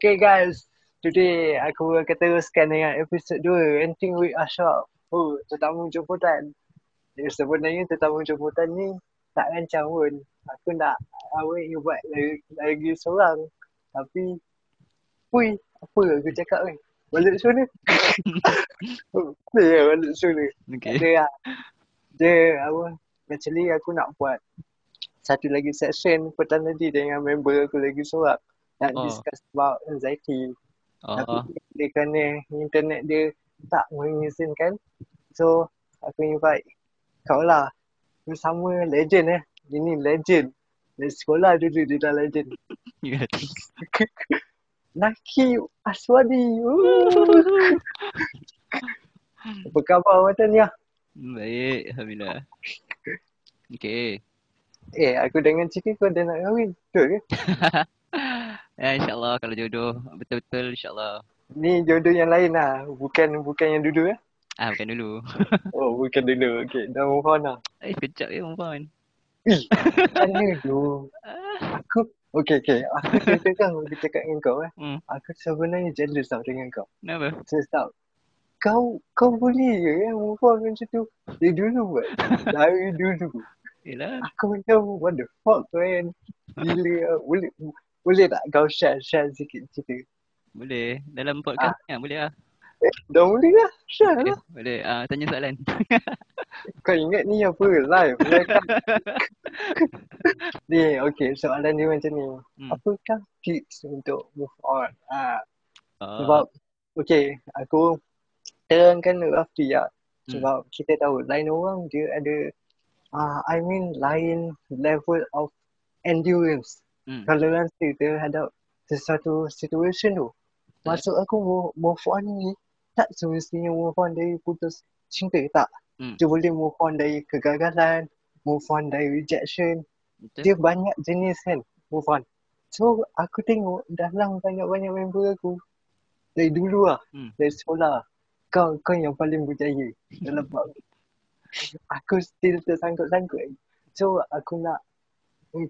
Okay guys, today aku akan teruskan dengan episod 2 Renting with Ashraf. Oh, tetamu jemputan. Ya, sebenarnya tetamu jemputan ni tak rancang pun. Aku nak awak buat lagi, lagi seorang. Tapi, Pui, apa aku cakap ni? Balik ni. Apa ya balik ni? Okay. Dia, dia apa, actually aku nak buat satu lagi session petang nanti dengan member aku lagi seorang. Nak Oh. discuss about anxiety. Oh, Tapi oh. dia kerana internet dia tak mengizinkan. So aku invite kau lah. Bersama legend eh. Ini legend. Dari sekolah dulu dia dah legend. Ya. Naki Aswadi. Apa khabar macam ni ah? Baik, Alhamdulillah. Okay. Eh aku dengan Ciki kau dah nak kahwin. Betul ke? Ya, insyaAllah kalau jodoh betul-betul insyaAllah. Ni jodoh yang lain lah. Bukan bukan yang dulu eh. Ah, bukan dulu. Oh bukan dulu. Okay. Dah move on lah. Eh, sekejap je move on. Ih, mana tu? Aku Okay, okay. Aku ceritakan aku cakap dengan kau eh. Hmm, Aku sebenarnya jealous tau dengan kau. kenapa? Jealous tau. Kau kau boleh ke eh, move on macam tu? Dari dulu buat. Dari dulu. Yelah. Aku macam what the fuck man. Gila. Boleh boleh tak kau share share sikit cerita? Boleh. Dalam podcast ni ah, boleh lah. Eh, dah boleh lah. Share Boleh. lah. Boleh. Ah, tanya soalan. Kau ingat ni apa? Live. kan? ni, okay. Soalan dia macam ni. Hmm. Apakah tips untuk move on? Ah, Oh, Sebab Okay Aku Terangkan lah Hmm. Sebab kita tahu Lain orang dia ada uh, I mean Lain level of Endurance hmm. Tolerance dia terhadap Sesuatu situation tu Maksud aku mo- Move on ni Tak semestinya move on dari putus Cinta tak Hmm. Dia boleh move on dari kegagalan Move on dari rejection Betul? dia banyak jenis kan move on. So aku tengok dalam banyak-banyak member aku dari dulu lah, Hmm. dari sekolah. Kau kau yang paling berjaya dalam bab. Aku still tersangkut-sangkut. So aku nak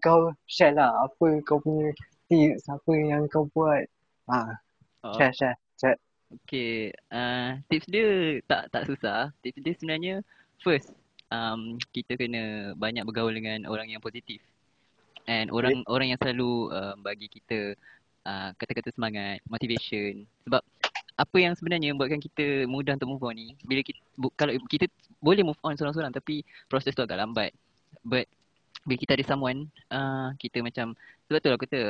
kau share lah apa kau punya tips, apa yang kau buat. Ha, Oh, share, share, share. okay. Uh, tips dia tak tak susah. Tips dia sebenarnya first um, kita kena banyak bergaul dengan orang yang positif. And orang orang yang selalu uh, bagi kita uh, kata-kata semangat, motivation. Sebab apa yang sebenarnya buatkan kita mudah untuk move on ni bila kita bu, kalau kita boleh move on seorang-seorang tapi proses tu agak lambat. But bila kita ada someone uh, kita macam sebab tu lah aku kata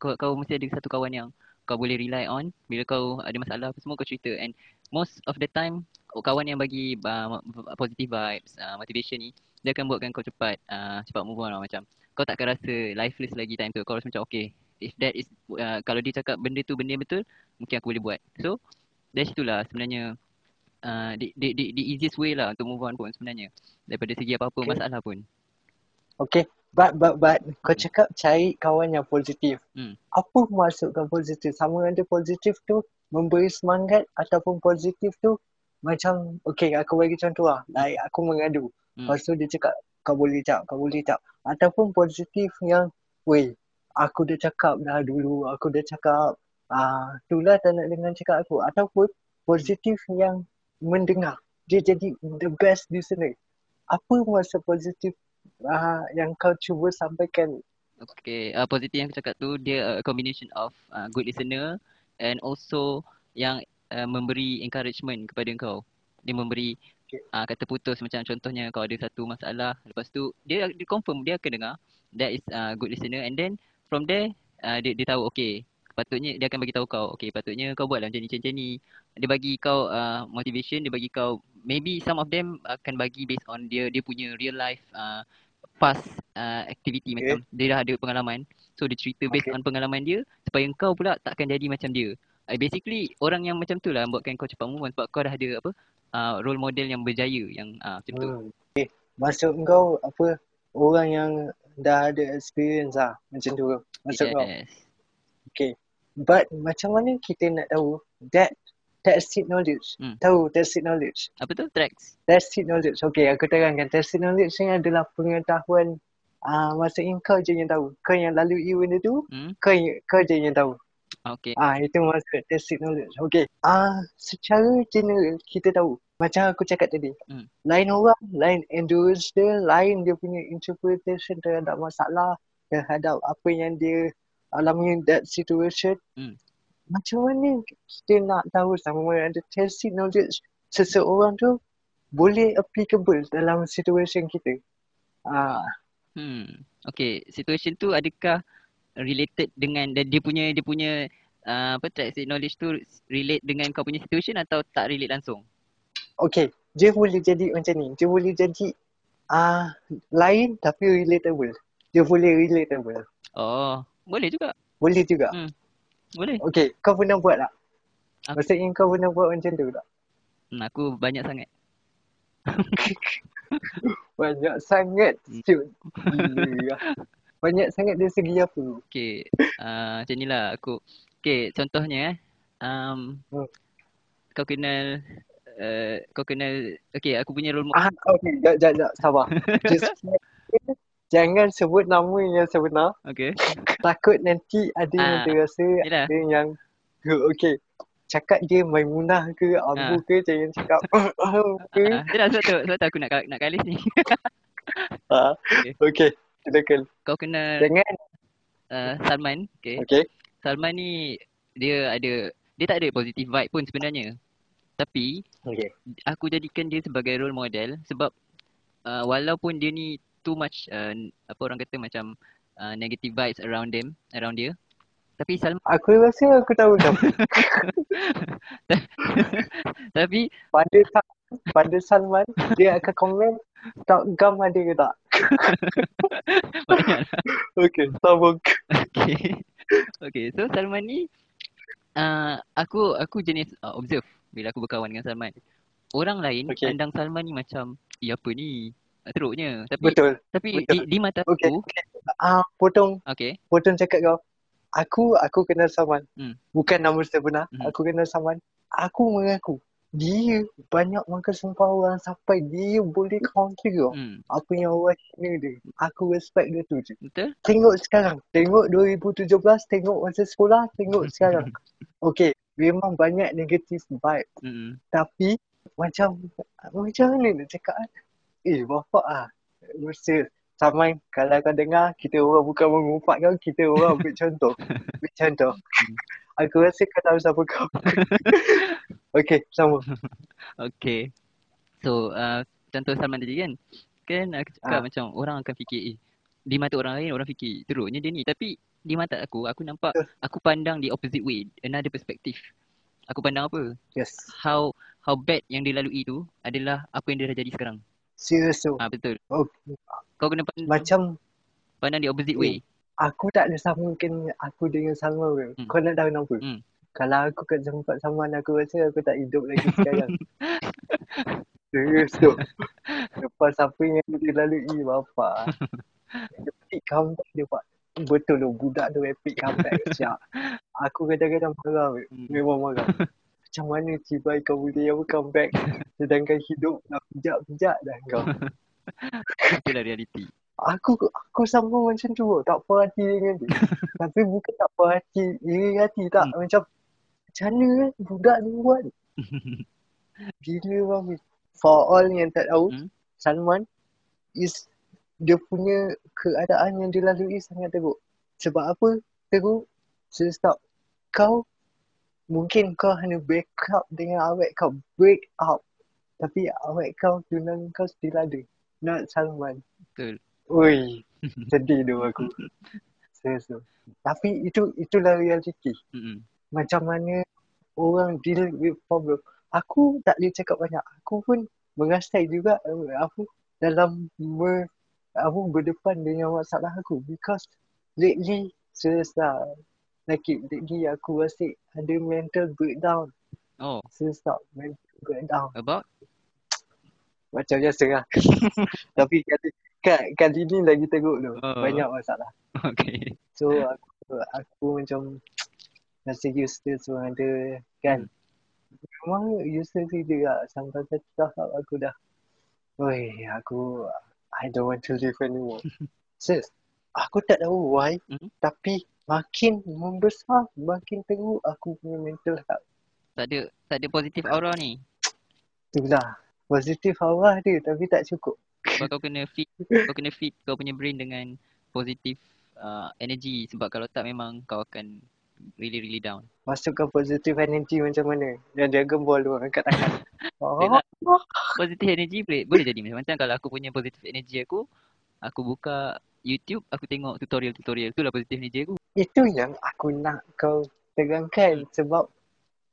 kau, kau mesti ada satu kawan yang kau boleh rely on bila kau ada masalah apa semua kau cerita and most of the time kawan yang bagi uh, positive vibes, uh, motivation ni dia akan buatkan kau cepat uh, cepat move on lah macam kau tak akan rasa lifeless lagi time tu. Kau rasa macam okay if that is uh, kalau dia cakap benda tu benda betul mungkin aku boleh buat. So dari situlah sebenarnya uh, the, the, the, the easiest way lah untuk move on pun sebenarnya daripada segi apa-apa Okay. masalah pun. Okay. But, but, but, kau cakap cari kawan yang positif. Hmm. Apa maksud kau positif? Sama ada positif tu memberi semangat ataupun positif tu macam, okay aku bagi contoh lah. Like aku mengadu. Hmm. Lepas tu dia cakap, kau boleh tak, kau boleh tak. Ataupun positif yang, weh, aku dah cakap dah dulu, aku dah cakap, ah, itulah tak nak dengar cakap aku. Ataupun positif yang mendengar. Dia jadi the best listener. Apa maksud positif uh, yang kau cuba sampaikan? Okay, uh, positif yang aku cakap tu dia a combination of uh, good listener and also yang uh, memberi encouragement kepada kau. Dia memberi Okay. uh, kata putus macam contohnya kau ada satu masalah lepas tu dia dia confirm dia akan dengar that is uh, good listener and then from there uh, dia dia tahu okay patutnya dia akan bagi tahu kau okay patutnya kau buatlah macam ni macam ni dia bagi kau uh, motivation dia bagi kau maybe some of them akan bagi based on dia dia punya real life uh, past uh, activity Okay. macam dia dah ada pengalaman so dia cerita based Okay. on pengalaman dia supaya kau pula takkan jadi macam dia uh, basically orang yang macam tu lah buatkan kau cepat move on sebab kau dah ada apa uh, role model yang berjaya yang uh, macam tu Hmm. Okay. Maksud kau apa orang yang dah ada experience lah macam tu? Maksud kau. yes Okay. But macam mana kita nak tahu that tacit knowledge. Hmm. Tahu tacit knowledge. apa tu tracks Tacit knowledge. Okay, aku terangkan. Tacit knowledge ni adalah pengetahuan uh, maksudnya kau je yang tahu. Kau yang lalui benda tu, hmm kau, yang- kau je yang tahu. Okay. Ah itu maksud tacit knowledge. Okay. Ah secara general kita tahu macam aku cakap tadi. Hmm. Lain orang, lain endurance dia, lain dia punya interpretation terhadap masalah, terhadap apa yang dia alami in that situation. Hmm. Macam mana kita nak tahu sama ada tacit knowledge seseorang tu boleh applicable dalam situation kita. Ah, Hmm. Okay, situation tu adakah related dengan dia punya dia punya uh, apa tacit knowledge tu relate dengan kau punya situation atau tak relate langsung? okay. Dia boleh jadi macam ni. Dia boleh jadi ah lain tapi relatable. Dia boleh relatable. Oh, boleh juga. Boleh juga. Hmm. Boleh. Okay, kau pernah buat tak? Apa? Maksudnya kau pernah buat macam tu tak? Hmm, aku banyak sangat. Banyak sangat. Banyak sangat dari segi apa Okay, uh, macam ni lah aku. Okay, contohnya eh. Um, Hmm. kau kenal uh, kau kenal okay aku punya role model Ah, okay, jap, jap, jap, sabar Just, Jangan sebut nama yang sebenar okay. Takut nanti ada yang Ah, terasa yelah. Ada yang Okay. Cakap dia Maimunah ke Abu Ah. ke Jangan cakap ke. Uh, itulah sebab tu sebab tu aku nak nak kalis ni. Ah, okay. Okay Silakan. Kau kenal Jangan. Uh, Salman okay. Okay. Salman ni dia ada dia tak ada positive vibe pun sebenarnya. Tapi Okay. aku jadikan dia sebagai role model sebab uh, walaupun dia ni too much uh, apa orang kata macam uh, negative vibes around them around dia. Tapi Salman Aku rasa aku tahu dah tapi Pada pada Salman Dia akan komen Tak gam ada ke tak? Banyak lah. Okay Sambung. Okay. Okay so Salman ni uh, aku aku jenis uh, observe bila aku berkawan dengan Salman. Orang lain Okay. pandang Salman ni macam ya apa ni teruknya tapi Betul tapi betul. di, di mata Okay, aku okay. Ah, potong okay potong cakap kau. Aku aku kenal Saman. Hmm. Bukan nama sebenar. Hmm. Aku kenal Saman. Aku mengaku dia banyak makan sumpah orang sampai dia boleh counter kau. hmm, Apa yang orang kena dia. Aku respect dia tu je. betul Tengok sekarang. Tengok 2017. Tengok masa sekolah. Tengok sekarang. Okay. Memang banyak negatif vibe. hmm. Tapi macam macam mana nak cakap kan? Eh bapak ah. Mesti Saman kalau kau dengar kita orang bukan mengumpat kau, kita orang ambil contoh. Ambil contoh. Aku rasa kau tahu siapa kau. okay, sama. Okay. So, uh, contoh Salman tadi kan. Kan aku cakap Ah. macam orang akan fikir, eh, di mata orang lain orang fikir teruknya dia ni. Tapi di mata aku, aku nampak, aku pandang the opposite way. Another perspective. Aku pandang apa? Yes. How how bad yang dia lalui tu adalah apa yang dia dah jadi sekarang. Serius tu. Ah betul. Okay. Kau kena pandang, Macam pandang the opposite way. aku tak ada samakan aku dengan Salman ke. Hmm. Kau nak tahu kenapa? Hmm. Kalau aku kat tempat Salman aku rasa aku tak hidup lagi sekarang. Serius tu. Lepas apa yang dia lalui bapa. Epic comeback dia buat. Betul tu budak tu epic comeback. Siap. Aku kadang-kadang marah. Hmm. Memang marah. Macam mana Cibai kau boleh apa comeback sedangkan hidup dah pijak-pijak dah kau. Itulah reality. Aku aku sama macam tu. Tak puas hati dengan dia. Tapi bukan tak puas hati, iri hati tak. Hmm. Macam macam mana kan budak ni buat. Gila babi. For all yang tak tahu, Hmm. Salman is dia punya keadaan yang dia lalui sangat teruk. Sebab apa? Teruk. Stop. Kau mungkin kau hanya break up dengan awet kau. Break up. Tapi awet kau, tunang kau still ada. Not Salman. Betul. Oi, sedih tu aku. Serius tu. Tapi itu itulah realiti. Mm-mm. Macam mana orang deal with problem. Aku tak boleh cakap banyak. Aku pun mengasai juga uh, aku dalam ber, aku berdepan dengan masalah aku. Because lately, serius lah. Like it, lately aku rasa ada mental breakdown. Oh, Serius tak, mental breakdown. about? Macam biasa lah. Tapi kali, ka- kali ni lagi teruk tu. Oh. Banyak masalah. Okay. So aku, aku macam rasa useless pun ada kan. Memang useless dia lah. Sampai satu tahap aku dah. Oi, aku I don't want to live anymore. Sis, aku tak tahu why. Mhm. Tapi makin membesar, makin teruk aku punya mental health. Tak ada tak ada positif aura ni. Itulah. Positif aura dia tapi tak cukup. Sebab kau kena feed kau kena feed kau punya brain dengan positif uh, energy sebab kalau tak memang kau akan really really down. Masukkan positif energy macam mana? Yang Dragon Ball tu angkat tangan. Oh. Positif energy boleh boleh jadi macam kalau aku punya positif energy aku aku buka YouTube aku tengok tutorial-tutorial itulah positif energy aku. Itu yang aku nak kau terangkan sebab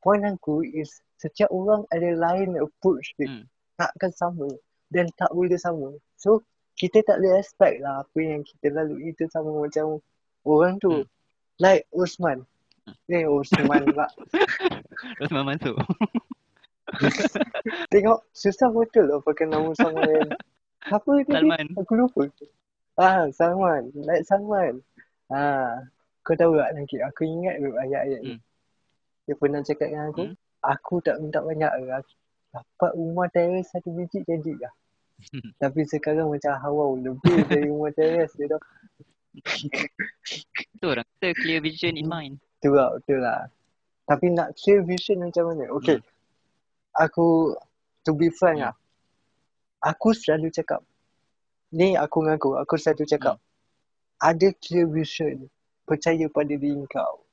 point aku is setiap orang ada lain approach dia. Hmm. Takkan sama dan tak boleh sama. So kita tak boleh expect lah apa yang kita lalui itu sama macam orang tu. Hmm. Like Osman. Eh Osman pula. Rosman Mansur. Tengok susah betul lah pakai nama samaran. Apa tadi? Salman. Aku lupa. Ah, Salman. Like Salman. Ah, kau tahu tak nanti aku ingat dulu ayat-ayat ni. Hmm. Dia pernah cakap dengan aku, Hmm. aku tak minta banyak lah. Dapat rumah teres satu biji jadi lah. Tapi sekarang macam hawau lebih dari rumah teres dia dah. Itu orang kata clear vision in mind. Betul lah, betul lah. Tapi nak clear vision macam mana? Okay. Aku, to be frank Hmm. lah. Aku selalu cakap. Ni aku ngaku, aku selalu cakap. Ada clear vision. Percaya pada diri kau.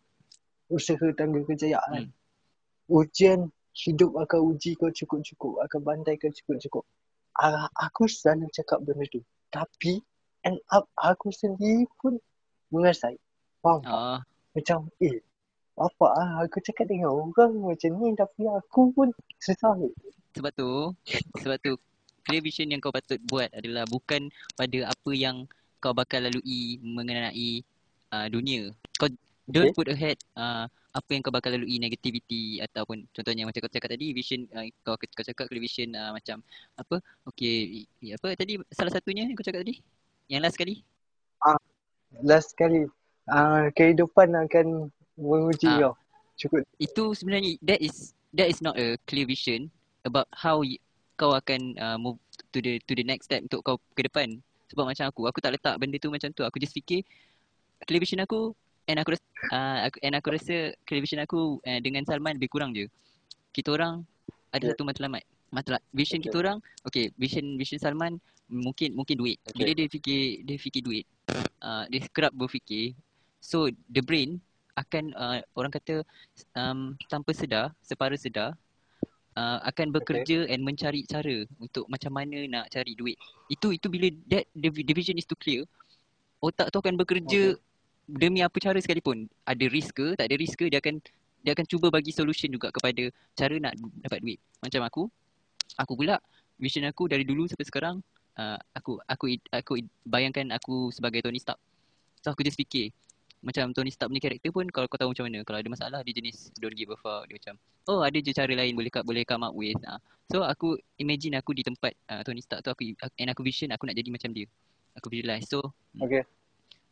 Usaha tangga kejayaan. Ujian hidup akan uji kau cukup-cukup. Akan bantai kau cukup-cukup. Ah, Aku selalu cakap benda tu. Tapi, end up aku sendiri pun mengasai. Faham tak? Ah, Macam eh apa ah aku cakap dengan orang macam ni tapi aku pun susah sebab tu sebab tu clear vision yang kau patut buat adalah bukan pada apa yang kau bakal lalui mengenai uh, dunia. Kau don't Okay. put ahead uh, apa yang kau bakal lalui negativity ataupun contohnya macam kau cakap tadi vision uh, kau kau cakap clear vision uh, macam apa okey apa tadi salah satunya yang kau cakap tadi yang last sekali Last sekali ah kehidupan akan menguji Ah. kau. Cukup itu sebenarnya that is that is not a clear vision about how y- kau akan uh, move to the to the next step untuk kau ke depan. Sebab macam aku aku tak letak benda tu macam tu. Aku just fikir clear vision aku and aku rasa uh, aku, and aku rasa clear vision aku uh, dengan Salman lebih kurang je. Kita orang ada Yeah. satu matlamat. Matlamat vision kita orang okay vision vision Salman mungkin mungkin duit. Okay. bila dia fikir dia fikir duit uh, dia kerap berfikir. So the brain akan uh, orang kata um, tanpa sedar, separa sedar uh, akan bekerja and mencari cara untuk macam mana nak cari duit. Itu itu bila that the vi- the vision is too clear, otak tu akan bekerja demi apa cara sekalipun. Ada risk ke, tak ada risk ke, dia akan dia akan cuba bagi solution juga kepada cara nak dapat duit. Macam aku, aku pula vision aku dari dulu sampai sekarang uh, aku aku aku bayangkan aku sebagai Tony Stark. So aku just fikir macam Tony Stark punya karakter pun kalau kau tahu macam mana. Kalau ada masalah dia jenis don't give a fuck dia macam oh ada je cara lain boleh boleh come up with. Uh. so aku imagine aku di tempat uh, Tony Stark tu aku and aku vision aku nak jadi macam dia. Aku visualize. So Okay.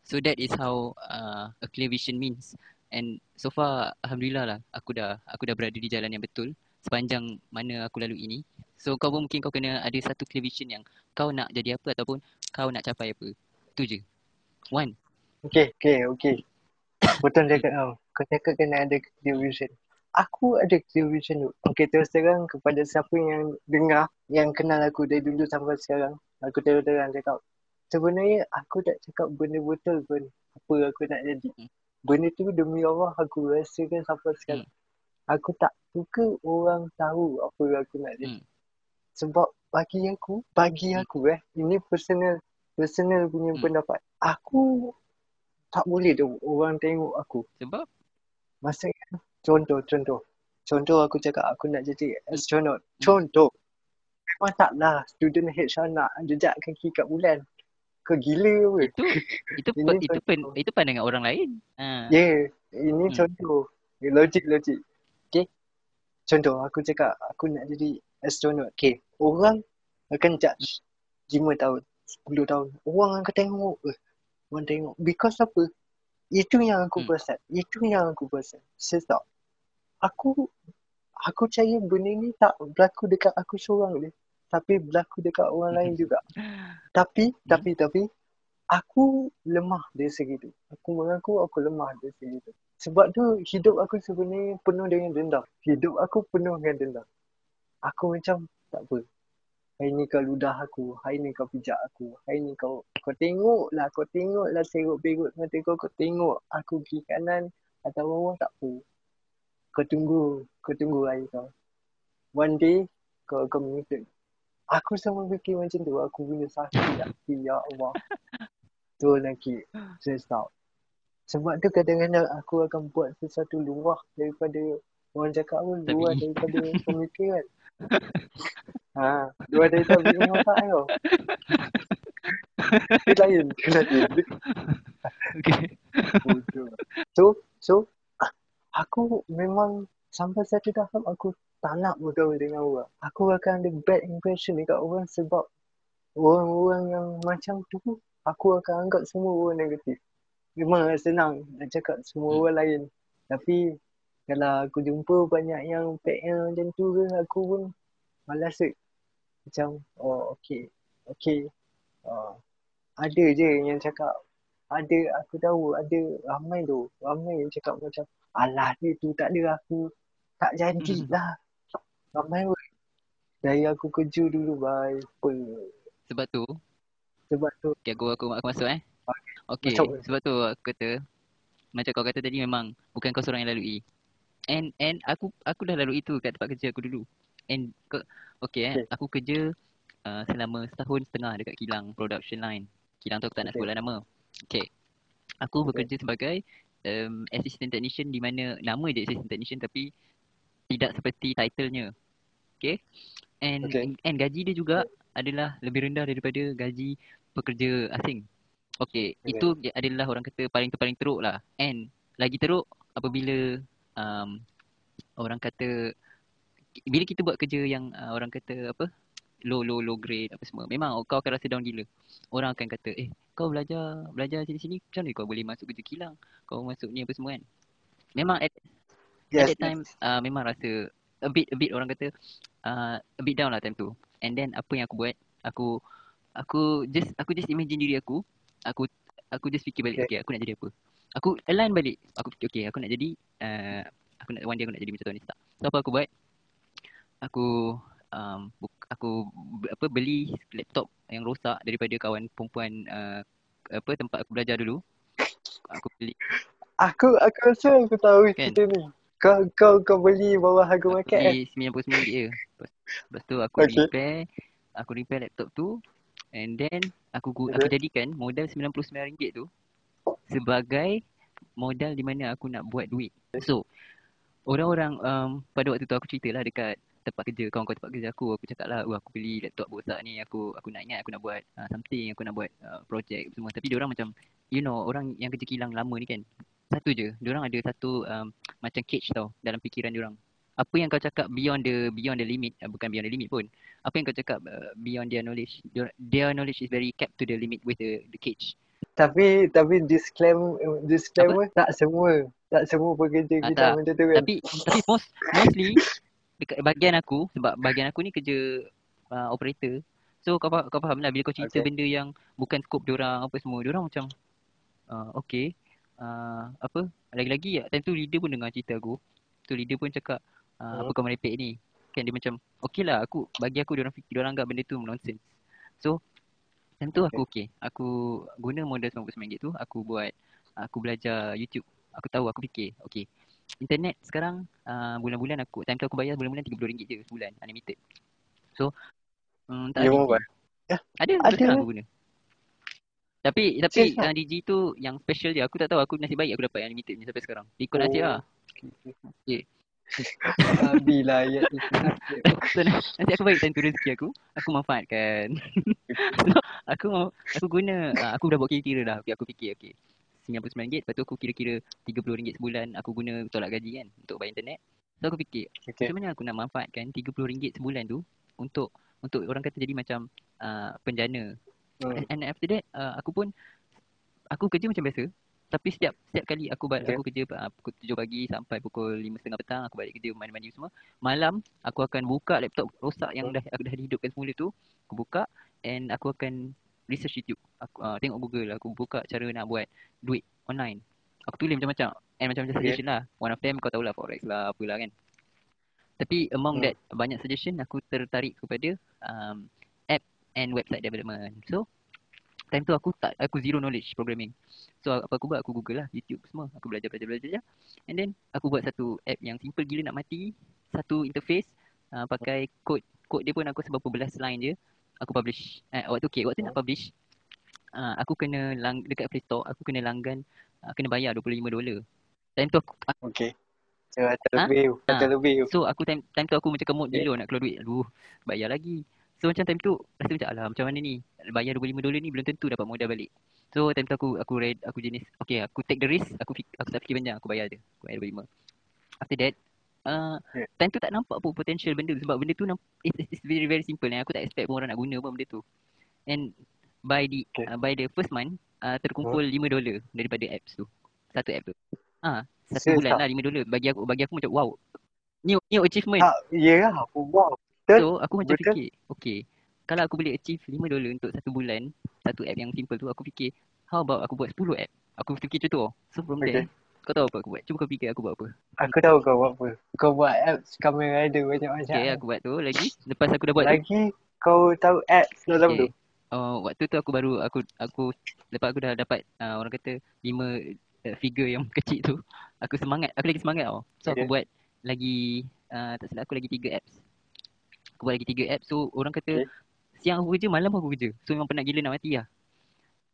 so that is how uh, a clear vision means. And so far alhamdulillah lah aku dah aku dah berada di jalan yang betul sepanjang mana aku lalu ini. So kau pun mungkin kau kena ada satu clear vision yang kau nak jadi apa ataupun kau nak capai apa. Tu je. One Okay, okay, okay. Betul cakap kau. Kau cakap kena ada clear vision. Aku ada clear vision tu. Okay, terus terang kepada siapa yang dengar, yang kenal aku dari dulu sampai sekarang. Aku terus terang cakap. Sebenarnya aku tak cakap benda betul pun. Apa aku nak jadi. Benda tu demi Allah aku rasakan sampai sekarang. Aku tak suka orang tahu apa aku nak jadi. Hmm. Sebab bagi aku, bagi Hmm. aku eh, ini personal personal punya Hmm. pendapat. Aku tak boleh tu orang tengok aku. sebab Maksudnya, contoh, contoh. Contoh aku cakap aku nak jadi astronaut. Contoh. Memang taklah student HR nak jejak kaki kat bulan. Kau gila apa? itu itu pe- itu pen, itu pandangan orang lain. Ha. Ya, yeah, ini Hmm. contoh. Logik, logik. Okay. Contoh, aku cakap aku nak jadi astronaut. Okay. Orang akan judge 5 tahun, 10 tahun. Orang akan tengok. Eh, orang tengok. Because apa? Itu yang aku Hmm. perasan. Itu yang aku perasan. Sebab aku aku percaya benda ni tak berlaku dekat aku seorang je. Tapi berlaku dekat orang lain juga. Tapi, tapi, tapi, aku lemah dari segi tu. Aku mengaku aku lemah dari segi tu. Sebab tu hidup aku sebenarnya penuh dengan dendam. Hidup aku penuh dengan dendam. Aku macam tak apa. Hari ni kau ludah aku. Hari ni kau pijak aku. Hari ni kau kau tengok lah. Kau tengok lah serut perut mata kau. Kau tengok aku kiri kanan atau bawah tak apa. Kau tunggu. Kau tunggu hari kau. One day kau akan menyusun. Aku sama fikir macam tu. Aku punya sakit hati. Ya Allah. Tu lagi. Stress out. Sebab tu kadang-kadang aku akan buat sesuatu luar daripada orang cakap pun luar daripada pemikiran. ha, luar daripada pemikiran otak kau. Dia lain, dia lain. Dia Okay. So, so aku memang sampai satu tahap aku tak nak bergaul dengan orang. Aku akan ada bad impression dekat orang sebab orang-orang yang macam tu aku akan anggap semua orang negatif. Memang senang nak cakap semua orang lain. Tapi kalau aku jumpa banyak yang packnya macam tu ke aku pun malas. Macam oh okay. Okay. Uh, ada je yang cakap ada aku tahu ada ramai tu ramai yang cakap macam alah dia tu tak ada aku tak jadi Hmm. lah ramai pun dari aku kerja dulu bye apa Sebab tu, sebab tu okay, aku, aku, aku masuk eh. Okay, Masuk. sebab tu aku kata, macam kau kata tadi memang bukan kau seorang yang lalui. And and aku aku dah lalui itu kat tempat kerja aku dulu. And okay eh, Okay. aku kerja uh, selama setahun setengah dekat kilang production line. Kilang tu aku tak nak Okay. sebutlah nama. Okay. Aku Okay. bekerja sebagai um, assistant technician di mana nama dia assistant technician tapi tidak seperti title-nya. Okay. And Okay. and gaji dia juga adalah lebih rendah daripada gaji pekerja asing. Okay, Okay. itu adalah orang kata paling paling teruk lah. And lagi teruk apabila um, orang kata bila kita buat kerja yang uh, orang kata apa low low low grade apa semua memang kau akan rasa down gila. Orang akan kata eh kau belajar belajar sini sini macam mana kau boleh masuk kerja kilang? Kau masuk ni apa semua kan? Memang at, at yes, that time uh, memang rasa a bit a bit orang kata uh, a bit down lah time tu. And then apa yang aku buat aku aku just aku just imagine diri aku aku aku just fikir balik okay, Okay. aku nak jadi apa? Aku align balik. Aku fikir okay aku nak jadi uh, aku nak one day aku nak jadi macam Tony Stark. So apa aku buat aku um, buk- aku apa beli laptop yang rosak daripada kawan perempuan uh, apa tempat aku belajar dulu aku beli aku aku rasa aku tahu Kan? cerita ni kau kau kau beli bawah harga Aku market eh beli RM99 je. Lepas, lepas tu aku Okay. repair, aku repair laptop tu and then aku aku Okay. jadikan modal RM99 tu sebagai modal di mana aku nak buat duit. So, orang-orang um, pada waktu tu aku ceritalah dekat tempat kerja, kawan-kawan tempat kerja aku, aku cakap lah, "Wah, aku beli laptop rosak ni, aku aku nak ingat aku nak buat uh, something, aku nak buat uh, project semua." Tapi diorang macam you know, orang yang kerja kilang lama ni kan, satu je, diorang ada satu um, macam cage tau dalam fikiran diorang. Apa yang kau cakap beyond the beyond the limit, uh, bukan beyond the limit pun. Apa yang kau cakap uh, beyond their knowledge, their, their knowledge is very kept to the limit with the the cage. tapi tapi disclaimer disclaimer tak semua tak semua pekerja Ah, kita tak. macam tu kan Tapi tapi most mostly dekat bahagian aku sebab bahagian aku ni kerja uh, operator. So kau faham, kau faham lah bila kau cerita Okay. benda yang bukan skop diorang apa semua. Diorang macam uh, okay. Uh, apa lagi-lagi time tu leader pun dengar cerita aku. Tu leader pun cakap uh, apa Hmm. kau merepek ni. Kan dia macam okay lah aku bagi aku diorang fikir diorang anggap benda tu nonsense. So time tu aku okay. Aku guna modal RM99 tu aku buat aku belajar YouTube. Aku tahu aku fikir okay internet sekarang uh, bulan-bulan aku time tu aku bayar bulan-bulan RM30 je sebulan unlimited. So um, tak ada? Ya, Ada ada sekarang aku guna. Tapi tapi Serius tak? uh, Digi tu yang special dia aku tak tahu aku nasib baik aku dapat yang limited ni sampai sekarang. Ikut nasib Oh. lah. Okay. Habis lah ayat itu. so, na- nanti aku baik time tu rezeki aku, aku manfaatkan. so, aku mau- aku guna uh, aku dah buat kira-kira dah. Okay, aku fikir okay. RM99 lepas tu aku kira-kira RM30 sebulan aku guna tolak gaji kan untuk bayar internet. So aku fikir Okay. macam mana aku nak manfaatkan RM30 sebulan tu untuk untuk orang kata jadi macam uh, penjana. Hmm. And, and after that uh, aku pun aku kerja macam biasa. Tapi setiap setiap kali aku balik Okay. aku kerja uh, pukul 7 pagi sampai pukul 5.30 petang aku balik kerja mandi-mandi semua. Malam aku akan buka laptop rosak yang dah aku dah dihidupkan semula tu. Aku buka and aku akan research YouTube. Aku uh, tengok Google, aku buka cara nak buat duit online. Aku tulis macam-macam and macam-macam Okay. suggestion lah. One of them kau tahulah forex lah apalah kan. Tapi among Hmm. that banyak suggestion aku tertarik kepada um, app and website development. So time tu aku tak aku zero knowledge programming. So apa aku buat aku Google lah YouTube semua. Aku belajar belajar belajar belajar. And then aku buat satu app yang simple gila nak mati. Satu interface uh, pakai code code dia pun aku seberapa belas line je. Aku publish. Eh, waktu okay, waktu nak publish uh, aku kena lang dekat Play Store aku kena langgan uh, kena bayar 25 dolar. Time tu aku, Okay. So, terlebih. Ha? Terlebih. So aku time time tu aku macam kemut Okay. gila nak keluar duit. Aduh, bayar lagi. So macam time tu rasa macam alah macam mana ni? Bayar 25 dolar ni belum tentu dapat modal balik. So time tu aku aku red aku jenis okay aku take the risk aku fik, aku tak fikir panjang aku bayar je. Aku bayar 25. After that uh, Yeah. time tu tak nampak pun potential benda tu sebab benda tu namp- it's, it's very very simple and aku tak expect pun orang nak guna pun benda tu. And by the Okay. uh, by the first month uh, terkumpul 5 dolar daripada apps tu. Satu app tu. Ah, satu Serious bulan tak? lah 5 dolar. Bagi aku bagi aku macam wow. New new achievement. Tak, ya lah. Wow. So aku macam Betul. fikir, okay, kalau aku boleh achieve 5 dolar untuk satu bulan, satu app yang simple tu, aku fikir, how about aku buat 10 app? Aku fikir macam tu. So from Okay. there, kau tahu apa aku buat? Cuba kau fikir aku buat apa. Aku tahu kau buat apa. Kau buat apps kamera ada banyak-banyak. Okay, aku buat tu lagi. Lepas aku dah buat tu, Lagi kau tahu apps tu. okay. Uh, waktu tu aku baru aku aku lepas aku dah dapat uh, orang kata lima uh, figure yang kecil tu aku semangat aku lagi semangat tau so aku Okay. buat lagi uh, tak silap aku lagi tiga apps aku buat lagi tiga apps so orang kata Okay. siang aku kerja malam aku kerja so memang penat gila nak mati lah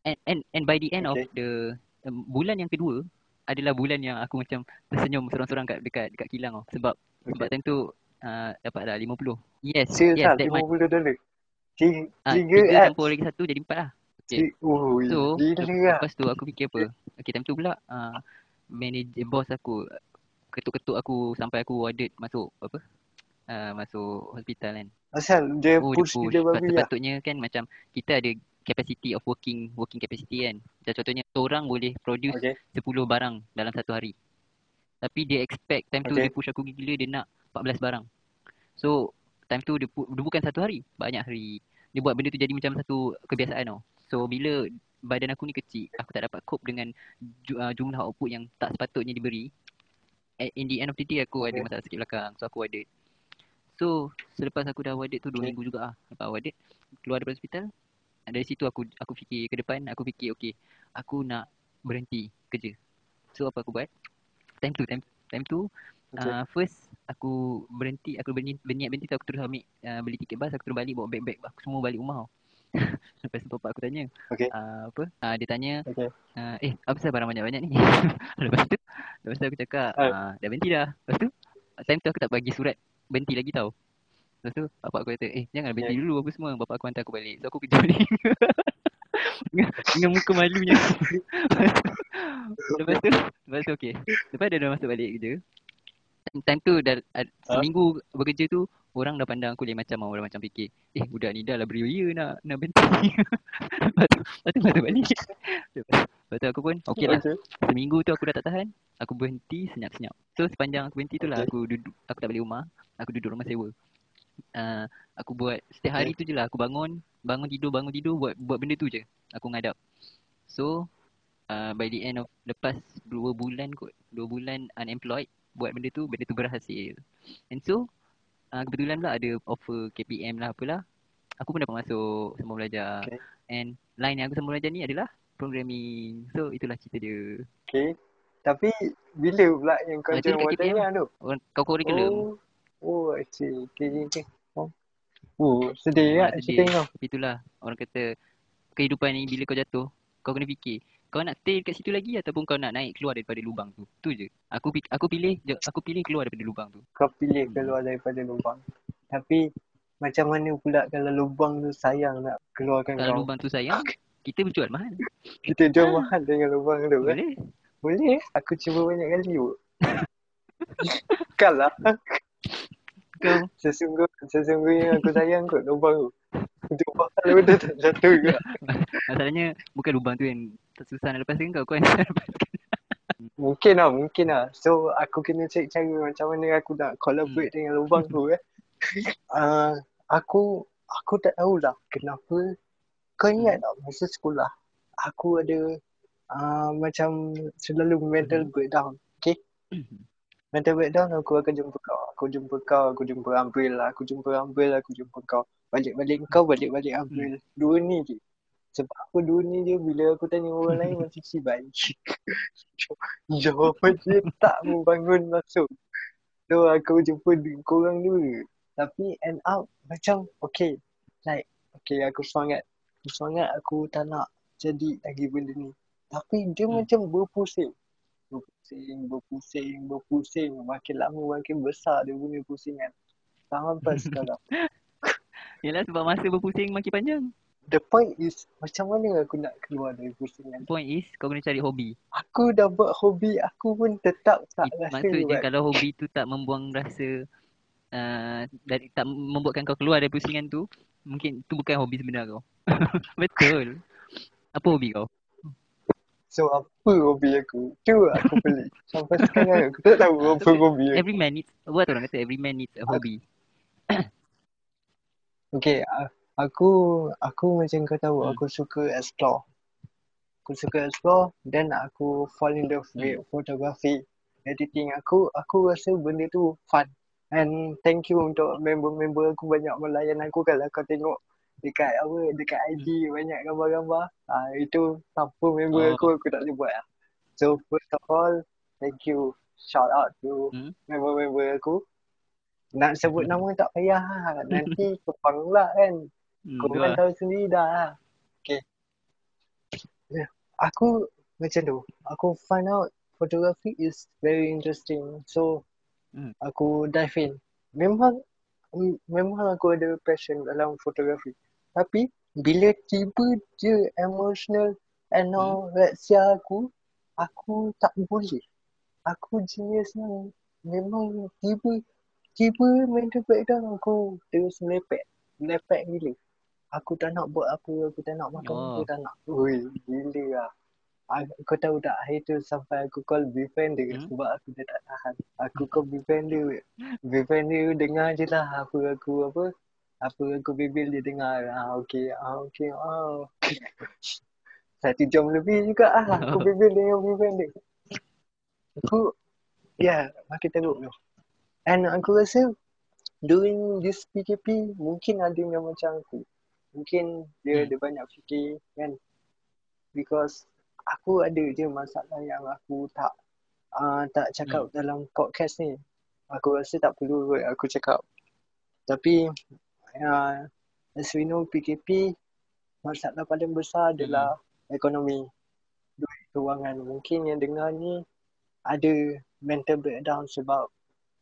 and and and by the end of Okay. the um, bulan yang kedua adalah bulan yang aku macam tersenyum seorang-seorang kat dekat dekat kilang tau sebab sebab time tu uh, dapat dah 50 yes Serius yes tak? that month 50 dolar. Tiga, Ah, tiga tiga apps. campur lagi satu jadi empat lah Okay. Oh, So, gila lah. lepas tu aku fikir apa? Okay, time tu pula uh, manager boss aku ketuk-ketuk aku sampai aku warded masuk apa? Uh, masuk hospital kan. Asal dia Oh, push dia push. babi lah. sepatutnya kan macam kita ada capacity of working working capacity kan. Macam contohnya seorang boleh produce Okay. 10 barang dalam satu hari. Tapi dia expect time tu Okay. dia push aku gila dia nak 14 barang. So time tu dia, pu- dia bukan satu hari, banyak hari. Dia buat benda tu jadi macam satu kebiasaan tau. So bila badan aku ni kecil, aku tak dapat cope dengan ju, uh, jumlah output yang tak sepatutnya diberi. At, in the end of the day aku ada Okay. masalah sikit belakang. So aku warded. So selepas aku dah warded tu 2 Okay. minggu juga ah. Lepas warded, keluar daripada hospital. Dari situ aku aku fikir ke depan, aku fikir okay, aku nak berhenti kerja. So apa aku buat? Time tu, time, time tu Okay. Uh, first aku berhenti aku berniat, berniat berhenti tu aku terus ambil uh, beli tiket bas aku terus balik bawa beg-beg aku semua balik rumah. Lepas tu bapak aku tanya Okay. uh, apa uh, dia tanya Okay. uh, eh apa pasal barang banyak-banyak ni lepas tu lepas tu aku cakap Ah. uh, dah berhenti dah lepas tu time tu aku tak bagi surat berhenti lagi tau lepas tu bapak aku kata eh jangan berhenti dulu apa semua. Bapak aku hantar aku balik. So aku kerja balik. Dengan, dengan muka malunya. Lepas tu lepas tu okay. Lepas dia dah masuk balik kerja time, tu dah uh, seminggu bekerja tu orang dah pandang aku lain macam orang macam fikir eh budak ni dah lah beria nak nak berhenti lepas tu lepas tu masuk balik. Lepas, tu aku pun okay lah seminggu tu aku dah tak tahan aku berhenti senyap-senyap. So sepanjang aku berhenti tu lah aku duduk aku tak balik rumah aku duduk rumah sewa uh, aku buat setiap hari tu je lah aku bangun bangun tidur bangun tidur buat buat benda tu je aku ngadap. So uh, by the end of lepas 2 bulan kot 2 bulan unemployed buat benda tu benda tu berhasil. And so uh, kebetulan pula ada offer KPM lah apalah. Aku pun dapat masuk sambung belajar. Okay. and line yang aku sambung belajar ni adalah programming. So itulah cerita dia. Okay. Tapi bila pula yang kau Ah, join tu? kau curriculum. Oh, oh. Okay, okay, okay. Oh, oh sedih Ah, ya sedih. cerita kau. Tapi itulah orang kata kehidupan ni bila kau jatuh kau kena fikir kau nak stay dekat situ lagi ataupun kau nak naik keluar daripada lubang tu. Tu je. Aku aku pilih aku pilih keluar daripada lubang tu. Kau pilih keluar daripada lubang. Tapi macam mana pula kalau lubang tu sayang nak keluarkan Kalau kau? lubang tu sayang, kita berjual mahal. Kita jual mahal dengan lubang tu kan? Boleh? Boleh. Aku cuba banyak kali. Kalah. Kau Sesungguh, sesungguhnya aku sayang kot lubang tu. Untuk mahal benda tak jatuh juga. masalahnya bukan lubang tu yang susah nak lepaskan kau, kau yang susah nak lepaskan. Mungkin lah, mungkin lah. So, aku kena cari cara macam mana aku nak collaborate dengan lubang tu eh. uh, aku, aku tak tahulah kenapa Kau ingat tak masa sekolah, aku ada uh, macam selalu mental Mhm. breakdown. Okay? Mental breakdown aku akan jumpa kau. Aku jumpa kau, aku jumpa Ambril, aku jumpa Ambril, aku jumpa kau. Balik-balik kau, balik-balik Ambril. Dua ni je. Sebab aku dua ni je bila aku tanya orang lain macam si baik. Jawapan dia tak membangun masuk. So aku jumpa korang dua. Tapi end up macam okay. Like okay aku semangat. Aku semangat aku tak nak jadi lagi benda ni. Tapi dia Hmm. macam berpusing. Berpusing, berpusing, berpusing. Makin lama makin besar dia punya pusingan. Sampai sekarang. Yelah sebab masa berpusing makin panjang. The point is macam mana aku nak keluar dari pusingan. Point is kau kena cari hobi. Aku dah buat hobi aku pun tetap tak It, rasa maksudnya buat. kalau hobi tu tak membuang rasa uh, dari tak membuatkan kau keluar dari pusingan tu, mungkin tu bukan hobi sebenar kau. Betul. Apa hobi kau? So apa hobi aku? Tu aku pelik. Sampai sekarang aku tak tahu apa hobi aku. Every man needs, what orang kata every man needs a hobby. Okay, aku aku macam kau tahu Hmm. aku suka explore. Aku suka explore then aku fall in love with photography. Editing aku aku rasa benda tu fun. And thank you untuk member-member aku banyak melayan aku kalau kau tengok dekat apa dekat IG banyak gambar-gambar. Ah itu tanpa member Oh. aku aku tak boleh buat lah. So first of all, thank you. Shout out to Hmm? member-member aku. Nak sebut nama tak payah lah. Nanti kepang pula kan. Hmm, Kau kan lah. tahu sendiri dah lah. Okay. Yeah. Aku macam tu. Aku find out photography is very interesting. So, Hmm. aku dive in. Memang memang aku ada passion dalam fotografi. Tapi, bila tiba je emotional and Hmm. all reaksi aku, aku tak boleh. Aku jenis yang memang tiba tiba mental breakdown aku terus melepek. Melepek gila. Aku tak nak buat apa, aku tak nak makan Oh. apa, tak nak. Ui, gila lah. Ah, Kau tahu tak hari tu sampai aku call Befender Hmm? sebab aku dah tak tahan. Aku call Befender. Befender dengar je lah apa aku apa. Apa aku bibil dia dengar. Ah, okay, ah, okay, ah. Satu jam lebih juga ah aku bibil dengan Befender. Aku, ya, yeah, makin teruk tu. And aku rasa during this PKP mungkin ada yang macam aku. Mungkin dia Hmm. ada banyak fikir kan. Because aku ada je masalah yang aku tak uh, tak cakap dalam podcast ni. Aku rasa tak perlu aku cakap. Tapi uh, as we know PKP masalah paling besar adalah ekonomi. Duit kewangan. Mungkin yang dengar ni ada mental breakdown sebab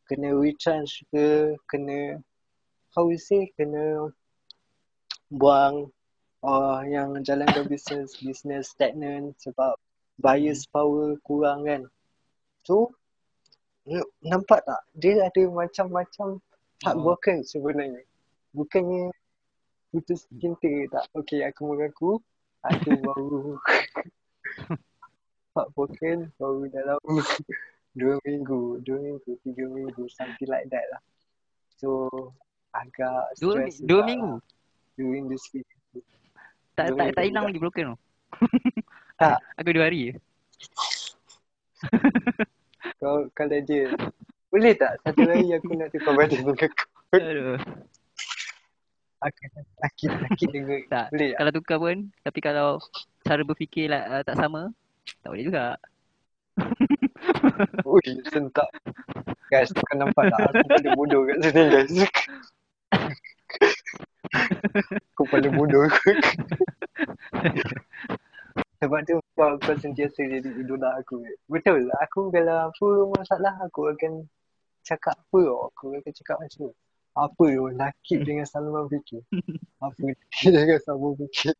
kena retrench ke, kena how we say, kena buang uh, yang jalankan bisnes, bisnes stagnant sebab buyers power kurang kan. So, nampak tak? Dia ada macam-macam heartbroken sebenarnya. Bukannya putus cinta tak. Okay, aku mengaku aku baru heartbroken baru dalam dua minggu, dua minggu, tiga minggu, something like that lah. So, agak Dua, stress dua minggu? lah during this week. Tak, Dua tak, minggu tak hilang lagi broken tu? Tak. Aku dua hari je. Kau kalau dia boleh tak satu hari aku nak tukar badan dengan kau. Aduh. Aku sakit sakit dengar. Tak. Boleh tak? Kalau tukar pun, tapi kalau cara berfikir lah, uh, tak sama, tak boleh juga. Ui, sentak. Guys, kau nampak tak aku paling bodoh kat sini guys. aku paling bodoh. Sebab tu kau, kau sentiasa jadi idola aku. Betul. Aku kalau apa masalah aku akan cakap apa. Aku akan cakap macam tu. Apa tu nakib dengan Salman fikir. Apa nakib dengan Salman fikir.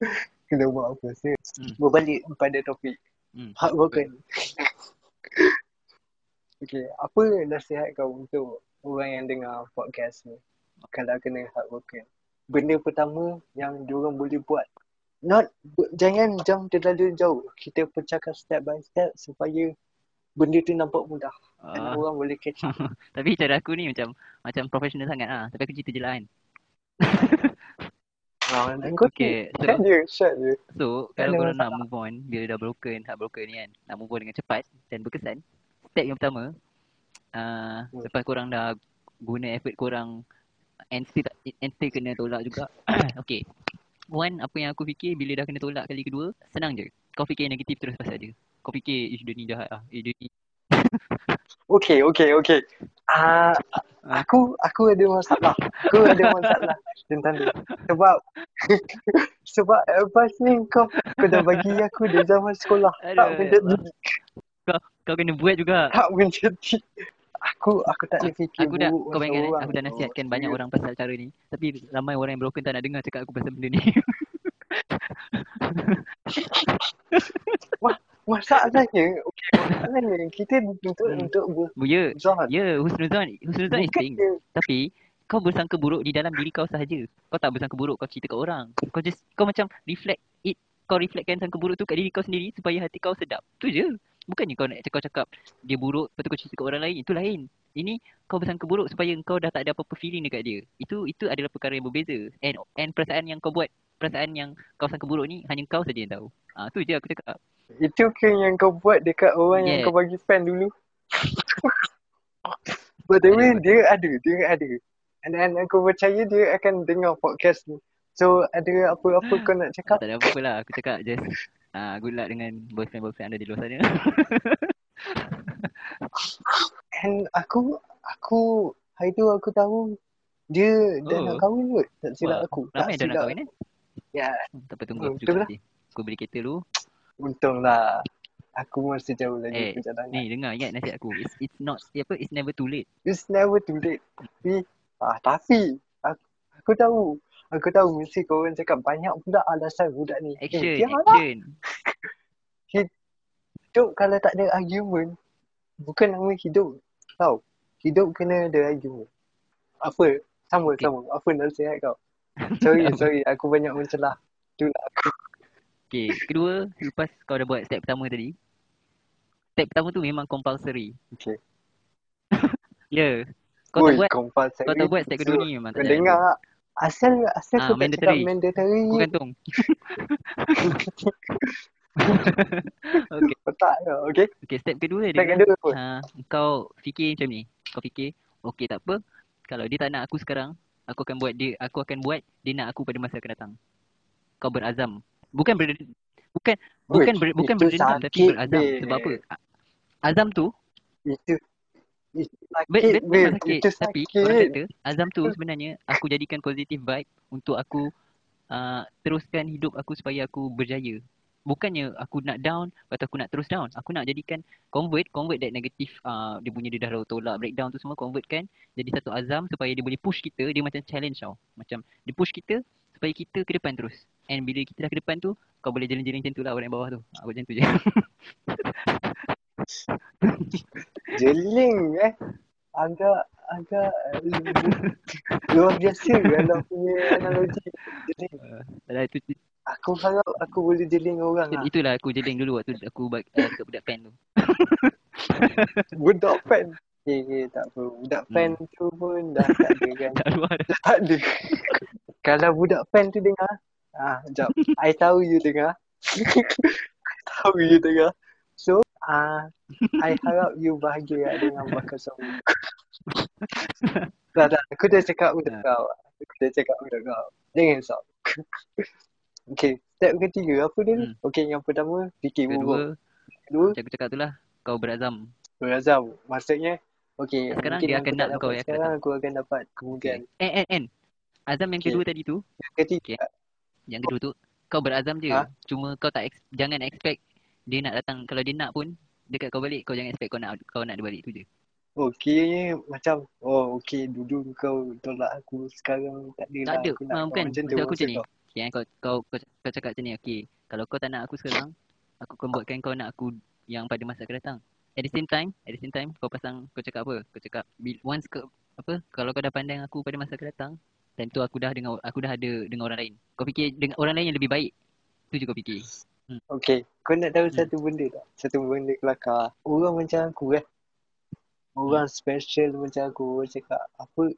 Kena buat apa. So, Hmm. berbalik pada topik. Hmm. Heartbroken. okay, apa nasihat kau untuk orang yang dengar podcast ni kalau kena heartbroken? Benda pertama yang diorang boleh buat. Not, jangan jump terlalu jauh. Kita pecahkan step by step supaya benda tu nampak mudah. Ah, orang boleh catch up. tapi cara aku ni macam macam profesional sangat lah. Tapi aku cerita je lah kan. Ah, kau Okay, so, Shut je, shut je. so Tak kalau korang nak move on, bila dah broken, heartbroken ni kan, nak move on dengan cepat dan berkesan, step yang pertama, uh, Hmm. lepas korang dah guna effort korang and still, and still kena tolak juga. okay. One, apa yang aku fikir bila dah kena tolak kali kedua, senang je. Kau fikir negatif terus pasal dia. Kau fikir, ish dia ni jahat lah. Eh, dia ni. Okay, okay, okay. Ah, aku aku ada masalah. Aku ada masalah tentang dia. Sebab sebab lepas ni kau kau dah bagi aku di zaman sekolah. Tak Aduh. menjadi. Kau kena buat juga. Tak menjadi. Aku aku tak boleh fikir Aku dah, kau bayangkan orang. aku dah nasihatkan banyak Ya. orang pasal cara ni. Tapi ramai orang yang broken tak nak dengar cakap aku pasal benda ni. Masalahnya, okay, masalahnya kita untuk Hmm. untuk ya, berzahad. ya, husnuzan, husnuzan is thing. Tapi kau bersangka buruk di dalam diri kau sahaja. Kau tak bersangka buruk kau cerita kat orang. Kau just kau macam reflect it. Kau reflectkan sangka buruk tu kat diri kau sendiri supaya hati kau sedap. Tu je. Bukannya kau nak cakap cakap dia buruk lepas tu kau cerita kat orang lain. Itu lain. Ini kau bersangka buruk supaya kau dah tak ada apa-apa feeling dekat dia. Itu itu adalah perkara yang berbeza. And and perasaan yang kau buat, perasaan yang kau sangka buruk ni hanya kau saja yang tahu. Ah tu je aku cakap. itu ke yang kau buat dekat orang yang Yeah. kau bagi fan dulu? By the way, dia ada, dia ada. And then aku percaya dia akan dengar podcast ni. So ada apa-apa kau nak Ah, cakap? tak ada apa-apa lah. Aku cakap just ah good luck dengan boyfriend-boyfriend anda di luar sana. And aku, aku, hari tu aku tahu dia dah Oh. nak kahwin kot. Tak silap Wah, aku. Ramai tak dah nak kahwin eh? Ya, Hmm, Tak apa tunggu aku cakap lah. nanti. Aku beli kereta dulu. untunglah. Aku masih jauh lagi Eh, perjalanan. Ni dengar ingat nasihat aku. It's it's not apa it's never too late. It's never too late. Tapi, ah, tapi aku, aku tahu. Aku tahu mesti kau orang cakap banyak pula alasan budak ni. Action, Eh, dia action. Hidup kalau tak ada argument, bukan nama hidup. Tahu? Hidup kena ada argument. Apa? Sama, Okay. sama. Apa nasihat kau? Sorry, sorry. Aku banyak mencelah. Itulah aku. Okay, kedua lepas kau dah buat step pertama tadi. Step pertama tu memang compulsory. Okay. Ya. Yeah. Kau tak Oi, buat compulsory. kau tak buat step kedua ni memang tak Kau dengar tak? Asal, asal Ah, kau tak cakap mandatory. mandatory. Aku gantung. okay. Tak ke? Okay? Okay, step kedua Step dia kedua apa? uh, kau fikir macam ni. Kau fikir, okay tak apa. Kalau dia tak nak aku sekarang, aku akan buat dia, aku akan buat dia nak aku pada masa akan datang. Kau berazam. Bukan ber, bukan bukan ber, bukan itu berdendam tapi berazam. babe. Sebab apa? Azam tu, Itu, itu bet, sakit, betul babe. sakit. Itu Tapi orang kata, azam tu sebenarnya aku jadikan positive vibe untuk aku uh, teruskan hidup aku supaya aku berjaya. Bukannya aku nak down, tu aku nak terus down. Aku nak jadikan convert, convert that negative uh, dia punya dia dah tolak breakdown tu semua convertkan jadi satu azam supaya dia boleh push kita, dia macam challenge tau. Macam dia push kita supaya kita ke depan terus. And bila kita dah ke depan tu, kau boleh jalan-jalan macam tu lah orang yang bawah tu. Aku macam tu je. Jeling eh. Agak, agak eh, luar biasa dalam punya analogi. Jeling. Alah, itu, Aku harap aku boleh jeling orang lah. itulah aku jeling dulu waktu aku bag, uh, dekat budak pen tu. Budak fan. Eh, eh, tak apa. Budak fan Hmm. tu pun dah tak ada kan. Tak luar dah. Tak ada. Kalau budak fan tu dengar. Ah, jap. I tahu you dengar. I tahu you dengar. So, ah, I harap you bahagia dengan bakal suami. tak, tak. Aku dah cakap budak kau. Aku dah cakap budak kau. Jangan risau. Okay. Step ketiga apa dia ni? Hmm. Okay, yang pertama fikir. Kedua, Kedua, macam aku cakap tu lah. Kau berazam. berazam. Maksudnya, okay. Sekarang dia akan nak kau yang akan Sekarang aku akan dapat kemudian. Eh, eh, eh. Azam yang Okay. kedua tadi tu, Yang ketiga, yang kedua tu, kau berazam je. Ha? Cuma kau tak ex- jangan expect dia nak datang. Kalau dia nak pun, dekat kau balik, kau jangan expect kau nak kau nak dia balik tu je. Okay, macam oh okay dulu kau tolak aku sekarang tak ada Tak lah ada. aku nak kau bukan. macam tu Macam aku maksud macam ni. Kau. Yang kau, kau, kau, kau cakap macam ni, okay. Kalau kau tak nak aku sekarang, aku akan buatkan kau nak aku yang pada masa akan datang. At the same time, at the same time, kau pasang, kau cakap apa? Kau cakap, once ke, apa, kalau kau dah pandang aku pada masa akan datang, time tu aku dah dengan, aku dah ada dengan orang lain. Kau fikir dengan orang lain yang lebih baik. Tu je kau fikir. Okay, kau nak tahu Hmm. satu benda tak? Satu benda kelakar. Orang macam aku kan. Orang Hmm. special macam aku cakap apa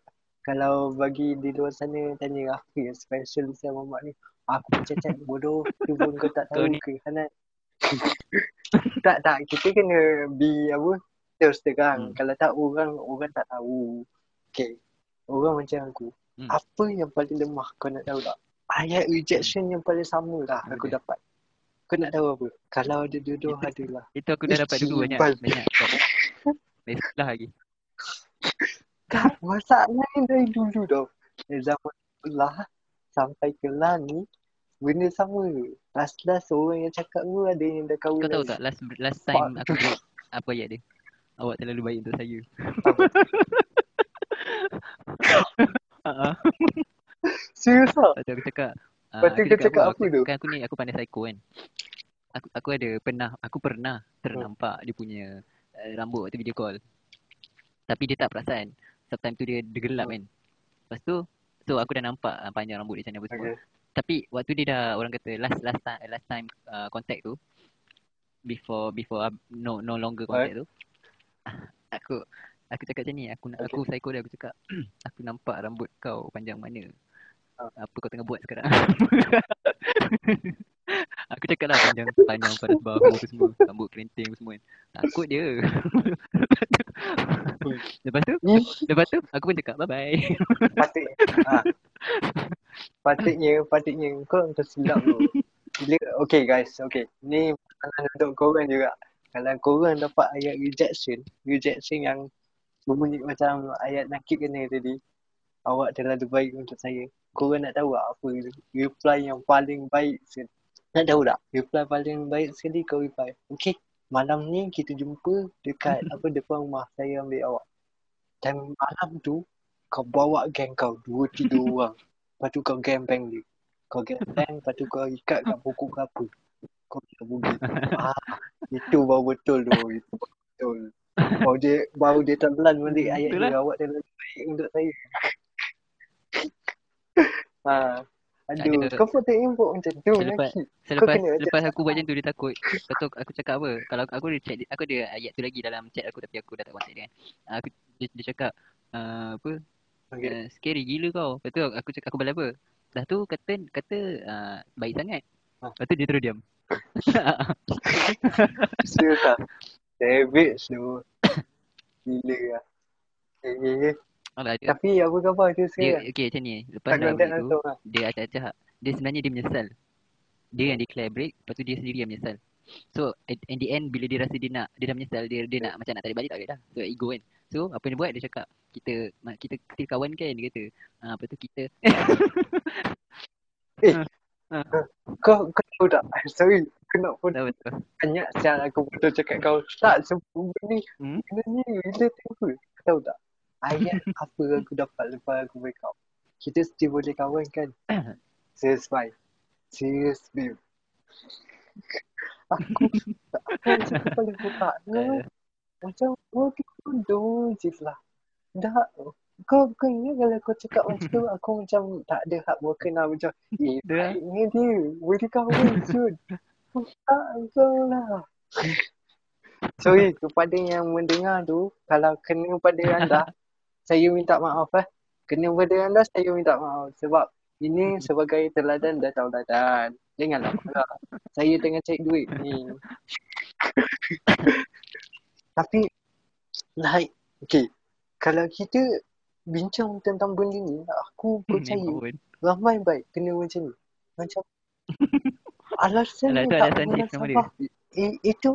kalau bagi di luar sana tanya apa yang special sama Mamat ni. Aku cacat bodoh. Tu pun kau tak tahu ke Hanan? tak, tak. Kita kena be apa? Terus terang. Hmm. Kalau tak orang, orang tak tahu. Okay. Orang macam aku. Hmm. Apa yang paling lemah kau nak tahu tak? Ayat rejection yang paling sama lah aku Boleh. dapat. Kau nak tahu apa? Kalau ada dua-dua adalah. Itu aku dah dapat dulu banyak. Banyak. Sekolah lagi. Tak, masalah ni dari dulu tau. Dari zaman sekolah sampai kelas ni, benda sama. Last-last orang yang cakap tu ada yang dah kahwin Kau tahu tak last last time aku break apa ayat dia? Awak terlalu baik untuk saya. Serius lah. Lepas tu aku cakap ah, Lepas tu kau cakap apa tu? Kan aku ni aku pandai psycho kan. Aku aku ada pernah aku pernah ternampak dia punya uh, rambut waktu video call. Tapi dia tak perasan. Sebab time tu dia, dia gelap kan. Lepas tu so aku dah nampak uh, panjang rambut dia macam apa semua. Okay. Tapi waktu dia dah orang kata last last time last time uh, contact tu before before uh, no no longer contact tu aku aku cakap macam ni aku nak aku psycho dia aku cakap aku nampak rambut kau panjang mana Ah. apa kau tengah buat sekarang aku cakap lah panjang panjang pada bahu apa semua rambut kerinting apa semua kan takut dia lepas tu lepas tu aku pun cakap bye bye Patutnya. ha. Patutnya, patutnya kau tersilap tu. Bila, okay guys, okay. Ni pesanan untuk korang juga. Kalau korang dapat ayat rejection, rejection yang berbunyi macam ayat nakib kena tadi, awak terlalu baik untuk saya. Korang nak tahu apa reply yang paling baik? Nak tahu tak? Reply paling baik sekali kau reply. Okay, malam ni kita jumpa dekat apa depan rumah saya ambil awak. Dan malam tu kau bawa geng kau dua tiga orang. Lepas tu kau gang bang dia. Kau gang bang, lepas tu kau ikat kat pokok kelapa. Kau kena bugi. Ah, itu baru betul tu. Itu baru betul. Baru dia, baru dia terbelan balik ayat dia. lah. Awak terlalu baik untuk saya. ha. Aduh, kita- kau pun tak macam tu Selepas- lagi. Selepas ajak selepas aku buat macam tu dia takut. Lepas tu aku cakap apa? Kalau aku ada chat aku ada ayat tu lagi dalam chat aku tapi aku dah tak contact dia kan. Ah, Aku dia, dia cakap uh, apa? Okay. Uh, scary gila kau. Lepas tu aku cakap aku balas apa? Dah tu kata kata uh, baik sangat. Lepas tu dia terus diam. Serius lah. Savage tu. Gila lah. Okay, okay, okay. Alah dia Tapi apa khabar dia dia sekarang? okey macam ni. Lepas Tak dah break tu lah. dia acak-acak. Dia sebenarnya dia menyesal. Dia yang declare break, lepas tu dia sendiri yang menyesal. So at, at the end bila dia rasa dia nak dia dah menyesal dia dia nak macam nak tarik balik tak boleh dah. So ego kan. So apa dia buat dia cakap kita kita kita kawan kan dia kata. Ah lepas tu kita Kau, kau tahu tak? Sorry. Aku nak pun tahu betul. banyak sial aku betul cakap kau. Tak, sebab ni, Hmm? benda ni relate apa? Kau tahu tak? Ayat apa aku dapat lepas aku break up. Kita still boleh kawan kan? Serious, bye. Serious, babe. Aku, aku macam paling buka. Eh, Macam, oh, bodoh je lah. Dah, kau, kau ingat kalau kau cakap macam tu, aku macam tak ada hak broken lah. Macam, eh, baiknya dia. Boleh kahwin soon. Tak, kau lah. Sorry, kepada yang mendengar tu, kalau kena pada anda, saya minta maaf eh. Kena pada anda, saya minta maaf. Sebab ini sebagai teladan dan tauladan. Janganlah marah. Saya tengah cari duit ni. Tapi, like, okay. Kalau kita bincang tentang benda ni, aku percaya memang pun. ramai baik kena macam ni. Macam alasan tak alasan dia, nama dia. munasabah. Eh, itu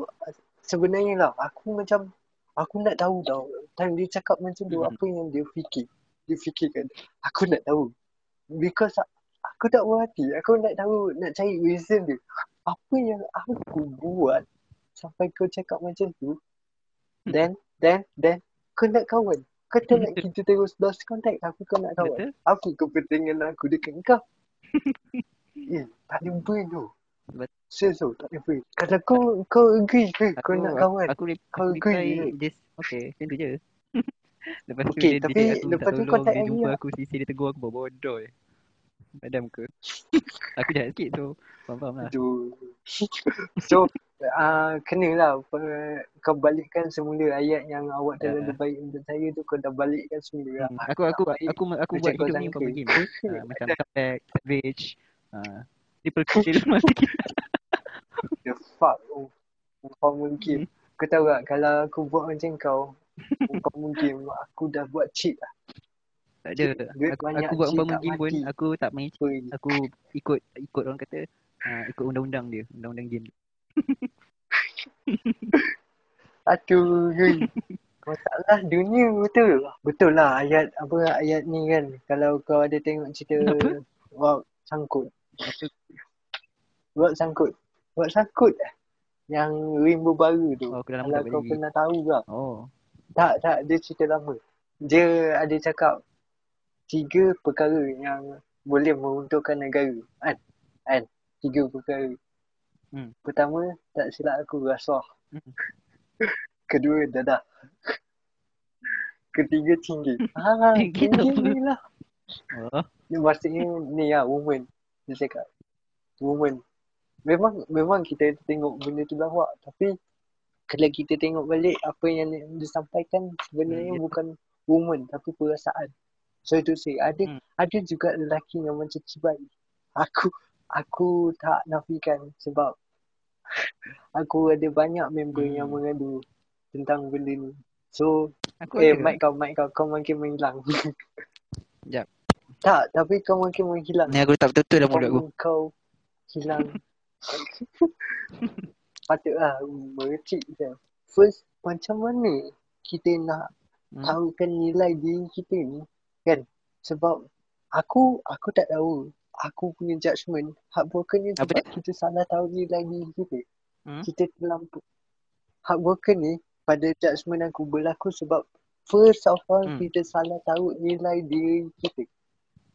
sebenarnya lah. Aku macam, aku nak tahu tau. Time dia cakap macam tu, Mhm. apa yang dia fikir. Dia fikirkan. Aku nak tahu. Because aku tak puas hati. Aku nak tahu, nak cari reason dia. Apa yang aku buat sampai kau cakap macam tu. Then, then, then, kau nak kawan. Kau tak nak kita terus lost contact. Aku kau nak kawan. Betul? Apa kepentingan aku dekat kau? eh, tak ada tu. Serius tu, tak ada brain. Kalau kau, kau agree ke kau nak kawan? Aku, aku, Kau aku agree reply just okay, macam tu je. lepas tu Okay, dia, tapi dia aku lepas tu tolong, contact dia jumpa lah. aku sisi dia tegur aku bodoh je. Padam ke? aku jahat sikit so faham-faham lah. Aduh. so, uh, kena lah pe- kau balikkan semula ayat yang awak dah Ah. uh. baik untuk saya tu kau dah balikkan semula lah. Hmm, aku aku tak aku aku Macam buat kau hidup ni untuk game. Uh, macam comeback, savage, uh, kill mati kill. The fuck oh. Kau mungkin Kau tahu tak kalau aku buat macam kau Kau mungkin aku dah buat cheat lah Tak ada. Duit Aku, aku buat cheat umpama tak game pun aku tak main Apa aku ikut ikut orang kata uh, ikut undang-undang dia, undang-undang game. Aduh gui. Masalah dunia betul Betul lah ayat Apa ayat ni kan Kalau kau ada tengok cerita? Wow Sangkut Buat sangkut. Buat sangkut. Yang Rainbow baru tu. Oh, Kalau kau balik. pernah tahu tak Oh. Tak tak. Dia cerita lama. Dia ada cakap Tiga perkara yang Boleh menguntungkan negara. Kan? Kan? Tiga perkara. Hmm. Pertama Tak silap aku rasuah Hmm. Kedua dadah Ketiga tinggi. Ah, Tinggi ni lah. Oh. Maksudnya ni lah woman Dia cakap Woman Memang memang kita tengok benda tu lawak Tapi Kalau kita tengok balik Apa yang disampaikan Sebenarnya Hmm, ya. bukan woman Tapi perasaan So itu sih Ada Hmm. ada juga lelaki yang macam cibai Aku Aku tak nafikan Sebab Aku ada banyak member Hmm. yang mengadu Tentang benda ni So Aku Eh, mic kau, mic kau, kau makin menghilang. Jap. Tak, tapi kau makin menghilang. Ni aku letak betul-betul dalam mulut aku. Kau, hilang. Patutlah mercik je. First, macam mana kita nak Hmm. tahukan nilai diri kita ni? Kan? Sebab aku, aku tak tahu. Aku punya judgement, heartbroken ni Apa sebab kita salah tahu nilai diri kita. Hmm? Kita terlampau. Heartbroken ni, pada judgement aku berlaku sebab first of all, Hmm. kita salah tahu nilai diri kita.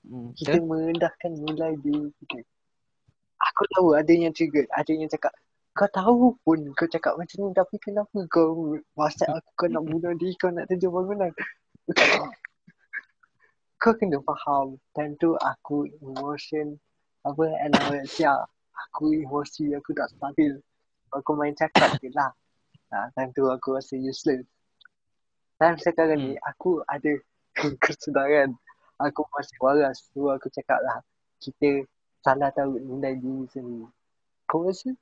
Hmm. kita Betul? merendahkan nilai diri kita. Aku tahu ada yang trigger, ada yang cakap, kau tahu pun kau cakap macam ni tapi kenapa kau whatsapp aku kau nak bunuh diri, kau nak terjun bangunan. kau kena faham, time tu aku emotion, apa, anorexia. Aku emosi, aku tak stabil. Aku main cakap je lah. Ha, time tu aku rasa useless. Time sekarang ni, aku ada kesedaran. Aku masih waras. So aku cakap lah, kita salah tahu nilai diri sendiri. Kau rasa?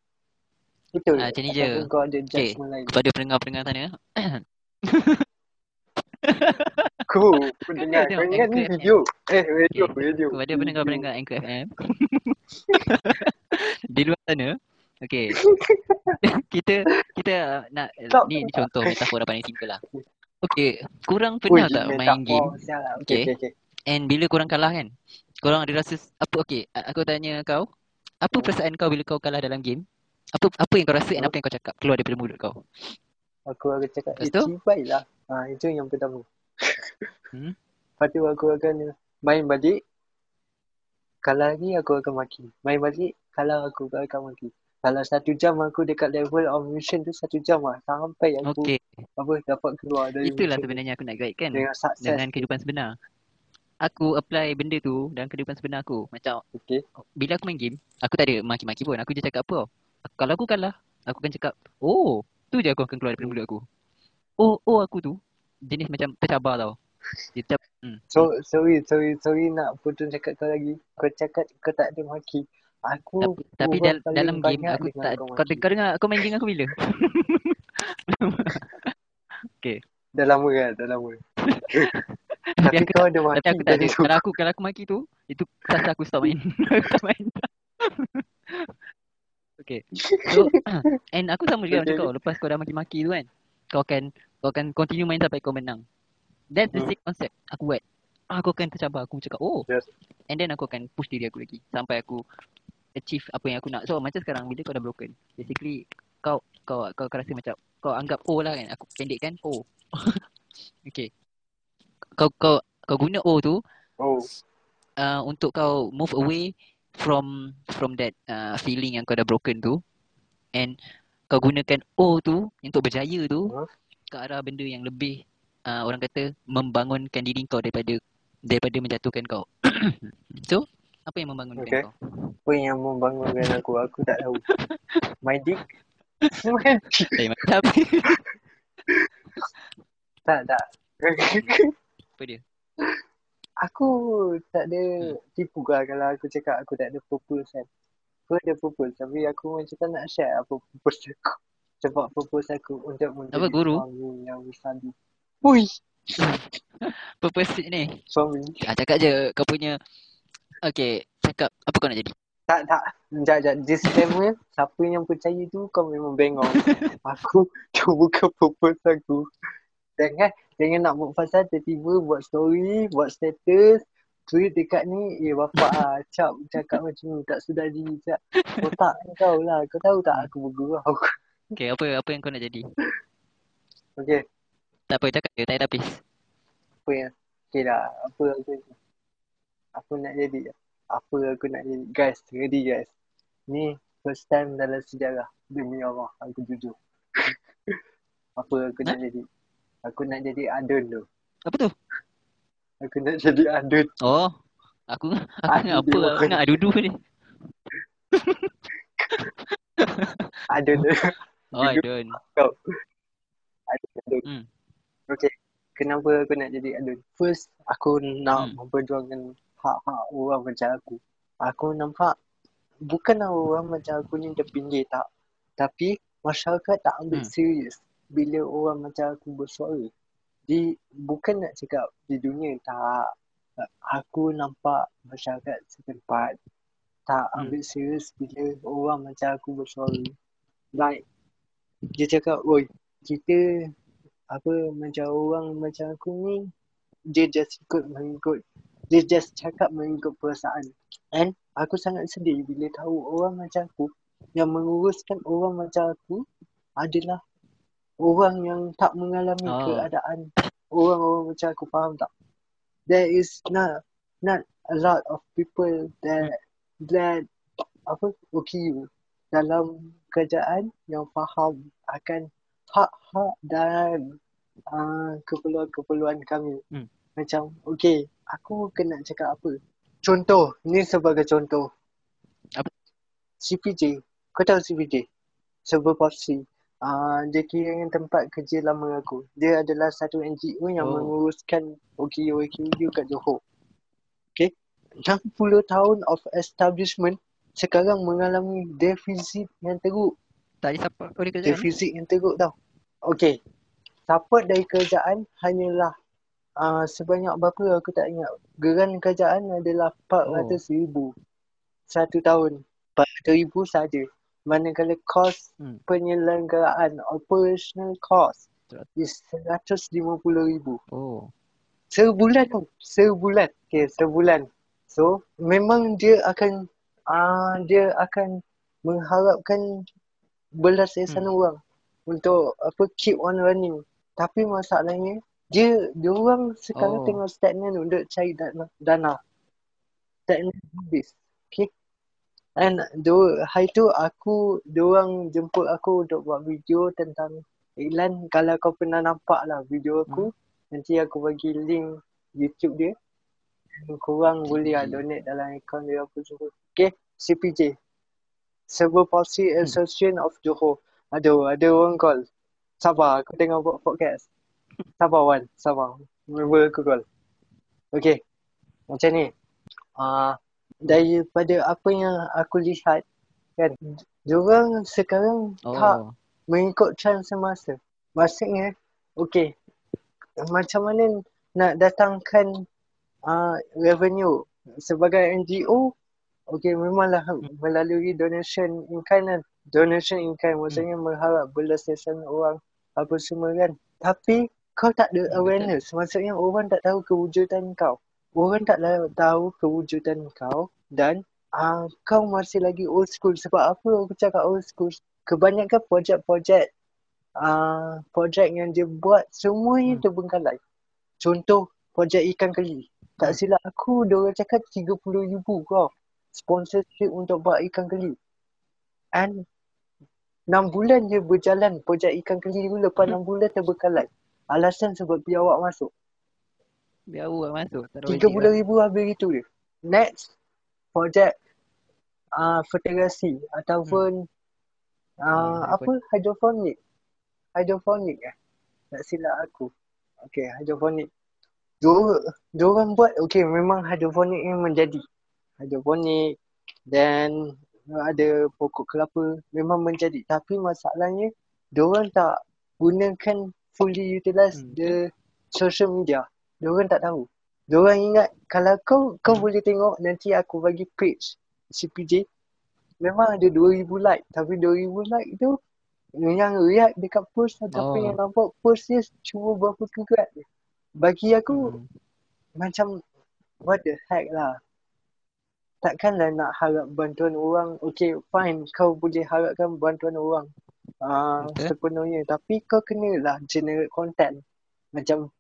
Betul. Ah, macam ni je. kau ada Okay, lain. kepada pendengar-pendengar sana. Kau pendengar. Ingat ni video. Eh, radio, Okay. radio. Kepada pendengar-pendengar Anchor FM. di luar sana. Okay. kita kita nak Tak. ni, ni contoh metafora paling simple lah. Okay, korang Ui, pernah tak metaphor. main game lah. Okay, okay, okay. And bila korang kalah kan? Korang ada rasa apa okay, aku tanya kau, apa perasaan kau bila kau kalah dalam game? Apa apa yang kau rasa and apa yang kau cakap keluar daripada mulut kau? Aku akan cakap, Lepas eh, tu? cibai lah. Ha, itu yang pertama. Hmm? Lepas tu aku akan main balik. Kalau lagi aku akan maki. Main balik, kalau aku akan maki. Kalau satu jam aku dekat level of mission tu satu jam lah. Sampai aku Okay, apa dapat keluar dari itulah sebenarnya aku nak guidekan Dengan sukses. dengan kehidupan sebenar. Aku apply benda tu dalam kehidupan sebenar aku. Macam Okay. bila aku main game, aku tak ada maki-maki pun. Aku je cakap apa tau. Kalau aku kalah, aku akan cakap, oh, tu je aku akan keluar daripada mulut aku. Oh, oh aku tu jenis macam tercabar tau. Dia tercabar. Hmm. So, sorry, sorry, sorry nak potong cakap kau lagi. Kau cakap kau tak ada maki. Aku Tapi, tapi dal- dalam game aku tak kau kau, kau dengar aku main game aku bila? Dah lama kan, dah lama. Tapi aku kau ada maki Tapi aku tak ada. Kalau aku kalau aku maki tu, itu sasa aku stop main. aku tak main. okay. So, and aku sama juga macam kau. Lepas kau dah maki-maki tu kan, kau akan kau akan continue main sampai kau menang. That's the Hmm. same concept aku buat. Aku akan tercabar. Aku cakap, oh. Yes. And then aku akan push diri aku lagi. Sampai aku achieve apa yang aku nak. So macam sekarang, bila kau dah broken. Basically, kau kau kau, kau rasa macam, kau anggap O lah kan. Aku pendek kan, O. okay. Kau kau kau guna O tu Oh, uh, untuk kau move away from from that uh, feeling yang kau dah broken tu and kau gunakan O tu untuk berjaya tu Huh? ke arah benda yang lebih uh, orang kata membangunkan diri kau daripada daripada menjatuhkan kau. so, apa yang membangunkan Okay. kau? apa yang membangunkan aku? Aku tak tahu. My dick? Eh macam tak, tak. Apa dia? aku tak ada tipu lah kalau aku cakap aku tak ada purpose kan. Aku ada purpose tapi aku macam tak nak share apa purpose aku. Sebab purpose aku untuk menjadi Apa, guru? suami yang bersabi. Ui, Purpose ni. suami. Ah, cakap je kau punya Okay, cakap apa kau nak jadi? Tak, tak. Sekejap, sekejap. Disclaimer, siapa yang percaya tu kau memang bengong. aku, tu bukan purpose aku. Jangan, jangan nak buat pasal tiba-tiba buat story, buat status, tweet dekat ni, eh bapak ah, cap cakap macam ni, tak sudah diri cap. Otak kau lah, kau tahu tak aku bergurau. Okay, apa apa yang kau nak jadi? Okay, Tak apa, cakap je, tak ada habis. apa yang, okay lah, apa aku, apa nak jadi, apa aku nak jadi. Guys, ready guys. Ni first time dalam sejarah, demi Allah, aku jujur. apa aku nak jadi. Aku nak jadi adun tu. Apa tu? Aku nak jadi adun. Oh, aku aku ingat apa? Aku ingat adudu ni. Adun tu. Oh, adun. Kau. Adun, adun. Hmm. Okay. Kenapa aku nak jadi adun? First, aku nak Hmm. memperjuangkan hak-hak orang macam aku. Aku nampak bukan orang macam aku ni terpinggir tak. Tapi masyarakat tak ambil Hmm. serius bila orang macam aku bersuara. Di bukan nak cakap di dunia tak. Aku nampak masyarakat setempat tak Hmm. ambil serius bila orang macam aku bersuara. Like dia cakap, oi kita apa macam orang macam aku ni dia just ikut mengikut dia just cakap mengikut perasaan and aku sangat sedih bila tahu orang macam aku yang menguruskan orang macam aku adalah orang yang tak mengalami Oh. keadaan orang-orang macam aku faham tak there is not not a lot of people that that apa okay dalam kerajaan yang faham akan hak-hak dan uh, keperluan-keperluan kami. Hmm. Macam, okay, aku kena cakap apa? Contoh, ni sebagai contoh. Apa? CPJ. Kau tahu CPJ? Server Policy. Uh, dia kira yang tempat kerja lama aku. Dia adalah satu NGO yang Oh. menguruskan OKU-OKU kat Johor. Okay? 60 tahun of establishment sekarang mengalami defisit yang teruk. Tak ada siapa kau kerjaan. Defisit yang teruk tau. Okay. Support dari kerajaan hanyalah uh, sebanyak berapa aku tak ingat. Geran kerajaan adalah 400 ribu. Satu tahun. 400 ribu saja. Manakala kos Hmm. penyelenggaraan operational cost is 150 ribu. Oh. Sebulan tau. Sebulan. Okay, sebulan. So, memang dia akan uh, dia akan mengharapkan belas Hmm. orang untuk apa keep on running. Tapi masalahnya dia dia orang sekarang Oh. tengah stagnan untuk cari dana. dana. Stagnan habis. Okay. And do, hari tu aku, diorang jemput aku untuk buat video tentang iklan. Kalau kau pernah nampak lah video aku, nanti aku bagi link YouTube dia. Korang boleh lah donate dalam akaun dia apa semua. Okay, CPJ. Cerebral Palsy Association of Johor. Aduh, ada orang call. Sabar, aku tengah buat podcast. Sabar Wan, sabar. Member aku call. Okay, macam ni. Uh, daripada apa yang aku lihat, kan, diorang sekarang Oh. tak mengikut trend semasa. Maksudnya, okay, macam mana nak datangkan uh, revenue sebagai NGO, okay, memanglah melalui donation in kind kan. Donation in kind maksudnya mengharap belasan orang apa semua kan. Tapi kau tak ada Hmm, awareness. Maksudnya orang tak tahu kewujudan kau. Orang tak tahu kewujudan kau dan uh, kau masih lagi old school. Sebab apa aku cakap old school? Kebanyakan projek-projek uh, projek yang dia buat semuanya Hmm. terbengkalai. Contoh projek ikan keli. Tak Hmm. silap aku dia orang cakap 30 ribu kau sponsorship untuk buat ikan keli. And 6 bulan je berjalan projek ikan keli tu lepas 6 bulan terbengkalai. Alasan sebab biawak masuk. Biar awak masuk. Tak ada 30 wajib lah. ribu habis itu dia. Next projek uh, federasi ataupun Uh, Hmm, apa? Hydroponic. Hydroponic eh? Tak silap aku. Okay, hydroponic. Diorang, diorang buat, okay memang hydroponic ni menjadi. Hydroponic. Then ada pokok kelapa. Memang menjadi. Tapi masalahnya, diorang tak gunakan fully utilize Hmm, the social media. Diorang tak tahu. Diorang ingat kalau kau kau boleh tengok nanti aku bagi page CPJ memang ada 2000 like tapi 2000 like tu yang react dekat post ataupun Oh. yang nampak post dia cuma berapa kerat je. Bagi aku Hmm. macam what the heck lah. Takkanlah nak harap bantuan orang. Okay fine kau boleh harapkan bantuan orang. Uh, Betul. sepenuhnya tapi kau kenalah generate content. Macam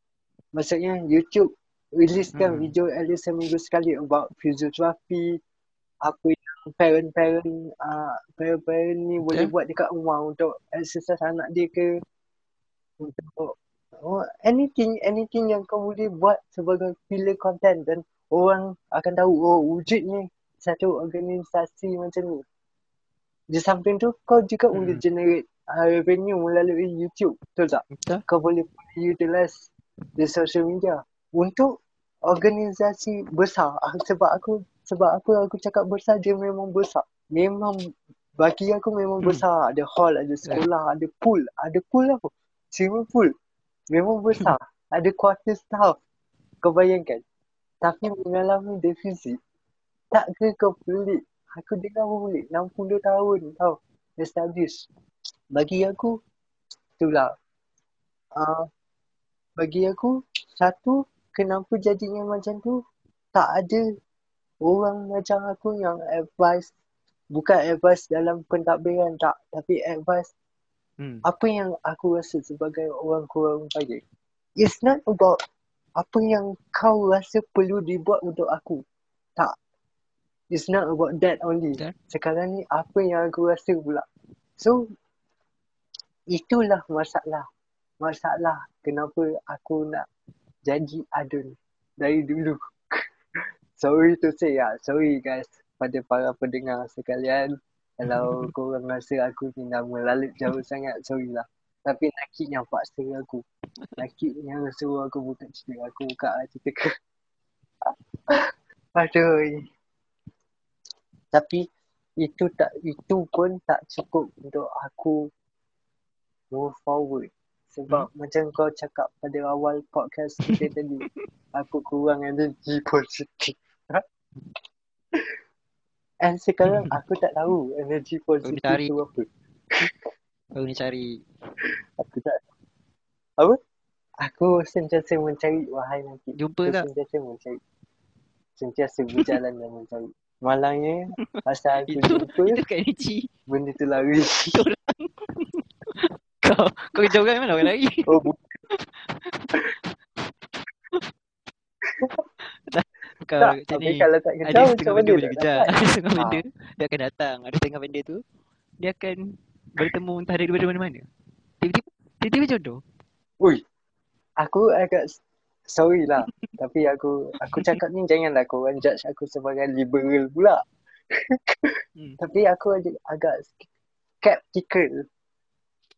maksudnya YouTube releasekan Hmm. video at least seminggu sekali about physiotherapy apa yang parent-parent uh, parent-parent ni boleh Betul. buat dekat rumah untuk exercise anak dia ke untuk oh, anything anything yang kau boleh buat sebagai pillar content dan orang akan tahu oh wujudnya satu organisasi macam ni. Di samping tu kau juga Hmm. boleh generate uh, revenue melalui YouTube. Betul tak? Betul. Kau boleh utilize the social media untuk organisasi besar. Ah, Sebab aku sebab aku aku cakap besar dia memang besar. Memang bagi aku memang Hmm. besar. Ada hall, ada sekolah, ada pool. Ada pool apa? Swimming pool. Memang besar. ada quarter staff. Kau bayangkan. Tapi mengalami defisit. Tak ke kau pelik? Aku dengar pun pelik. 60 tahun tau. Establish. Bagi aku, itulah. Uh, bagi aku, satu, kenapa jadinya macam tu? Tak ada orang macam aku yang advice. Bukan advice dalam pentadbiran tak. Tapi advice Hmm. apa yang aku rasa sebagai orang kurang upaya. It's not about apa yang kau rasa perlu dibuat untuk aku. Tak. It's not about that only. Betul. Sekarang ni apa yang aku rasa pula. So, itulah masalah. Masalah kenapa aku nak jadi adun dari dulu. sorry to say ya. Sorry guys pada para pendengar sekalian. Kalau korang rasa aku ni dah melalit jauh sangat, sorry lah. Tapi Nakid yang paksa aku. Nakid yang suruh aku buka cerita. Aku buka lah cerita ke. Aduh. Tapi itu tak itu pun tak cukup untuk aku move forward. Sebab hmm? macam kau cakap pada awal podcast kita tadi, aku kurang energi positif. And sekarang aku tak tahu energi positif cari. tu apa. Kau ni cari. Aku tak Apa? Aku sentiasa mencari wahai nanti. Jumpa aku tak? sentiasa mencari. Sentiasa berjalan dan mencari. Malangnya pasal aku Itu, jumpa itu kat energy. benda tu lari. Kau, kau kejar orang mana orang lari? Oh bu- Kau tak. macam ni. kalau tak Ada kejar macam setengah benda boleh kejar. Ada setengah Ah. benda dia akan datang. Ada setengah benda tu dia akan bertemu entah dari mana-mana. Tiba-tiba, tiba-tiba jodoh. Ui. Aku agak sorry lah. Tapi aku aku cakap ni janganlah korang judge aku sebagai liberal pula. Hmm. Tapi aku ada agak skeptical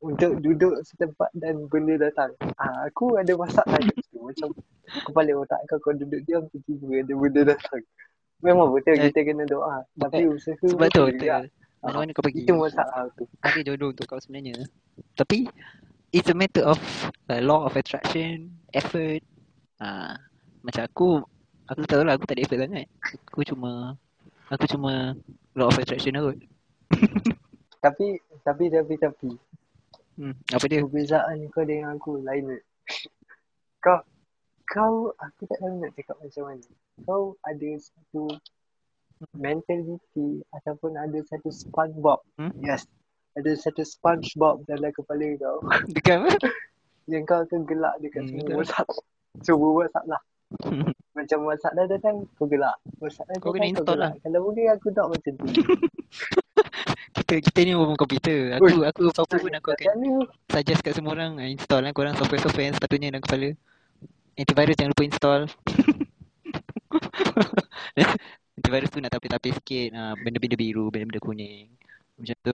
untuk duduk setempat dan benda datang. Ah, aku ada masalah kat situ. Macam kepala otak kau kau duduk diam tiba-tiba ada benda datang. Memang betul Eh, kita kena doa. Tapi usaha Sebab tu betul juga. betul. Mana-mana kau pergi. Itu masalah tu. Ada jodoh untuk kau sebenarnya. Tapi it's a matter of uh, law of attraction, effort. Ah, macam aku aku tahu lah aku tak ada effort sangat. Aku cuma aku cuma law of attraction kot. Tapi tapi tapi tapi Hmm, apa dia? perbezaan kau dengan aku lain. Kau kau aku tak tahu nak cakap macam mana. Kau ada satu mentality ataupun ada satu SpongeBob. Hmm? Yes. Ada satu SpongeBob dalam kepala kau. Dekat apa? yang kau akan gelak dekat Hmm, semua betul. masalah. Semua masalah. Macam masalah datang, kau gelak. Masalah Kau datang, kena kau gelak. Kalau boleh aku tak macam tu. Kita kita ni orang komputer. Aku aku apa pun aku akan suggest kat semua orang ah, install lah korang software-software yang sepatutnya dalam kepala. Antivirus jangan lupa install. Antivirus tu nak tapis-tapis sikit ah, benda-benda biru, benda-benda kuning. Macam tu.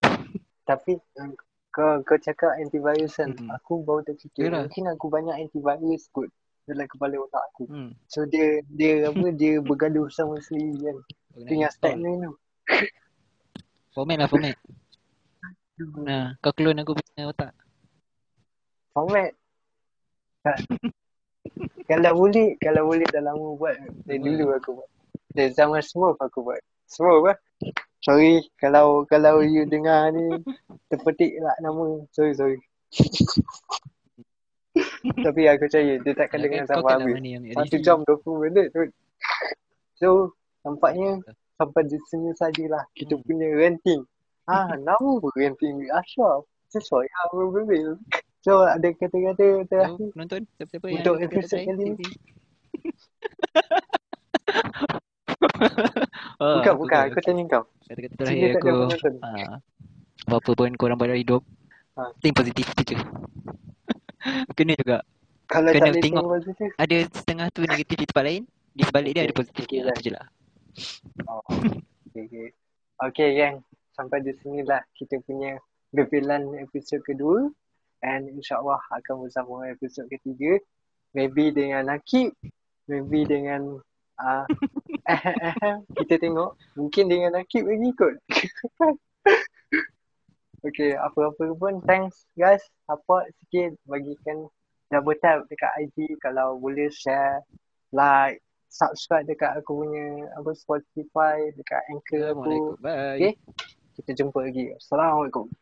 Tapi um, kau kau cakap antivirus kan. Mm-mm. Aku baru terfikir Yalah. mungkin aku banyak antivirus kot dalam kepala otak aku. Hmm. So dia dia apa dia bergaduh sama sendiri kan. Tu yang install. statement tu. Format lah format. Nah, kau clone aku punya otak. Format. Kalau boleh, kalau boleh dah lama buat. Dari dulu aku buat. Dari zaman Smurf aku buat. Smurf apa? Sorry kalau kalau you dengar ni terpetik lah nama. Sorry sorry. Tapi aku percaya dia takkan dengar sampai habis. Satu jam 20 minit tu. So, nampaknya sampai di sini sajalah kita Hmm. punya ranting. Ah, nama pun ranting Ashraf. Sesuai apa berbeza. So, ada kata-kata terakhir. penonton siapa-siapa yang Untuk ada kata-kata episod lain, kali ni. Oh, Bukan, bukan. Aku tanya kau. Kata-kata terakhir aku ah, Apa-apa pun korang pada hidup Ah. Think positif je Kena juga Kalau Kena tak tengok. positif. Ada setengah tu negatif di tempat lain Di sebalik dia Okay, ada positif okay okay, lah. Itu je lah Oh, okay, okay. Gang. Sampai di sinilah kita punya gebilan episod kedua. And insyaAllah akan bersama episod ketiga. Maybe dengan Nakib. Maybe dengan... Uh, kita tengok. Mungkin dengan Nakib lagi kot. okay, apa-apa pun. Thanks guys. Support sikit. Bagikan double tap dekat IG. Kalau boleh share. Like. Subscribe dekat aku punya apa Spotify, dekat Anchor aku. Bye Okay. Kita jumpa lagi. Assalamualaikum.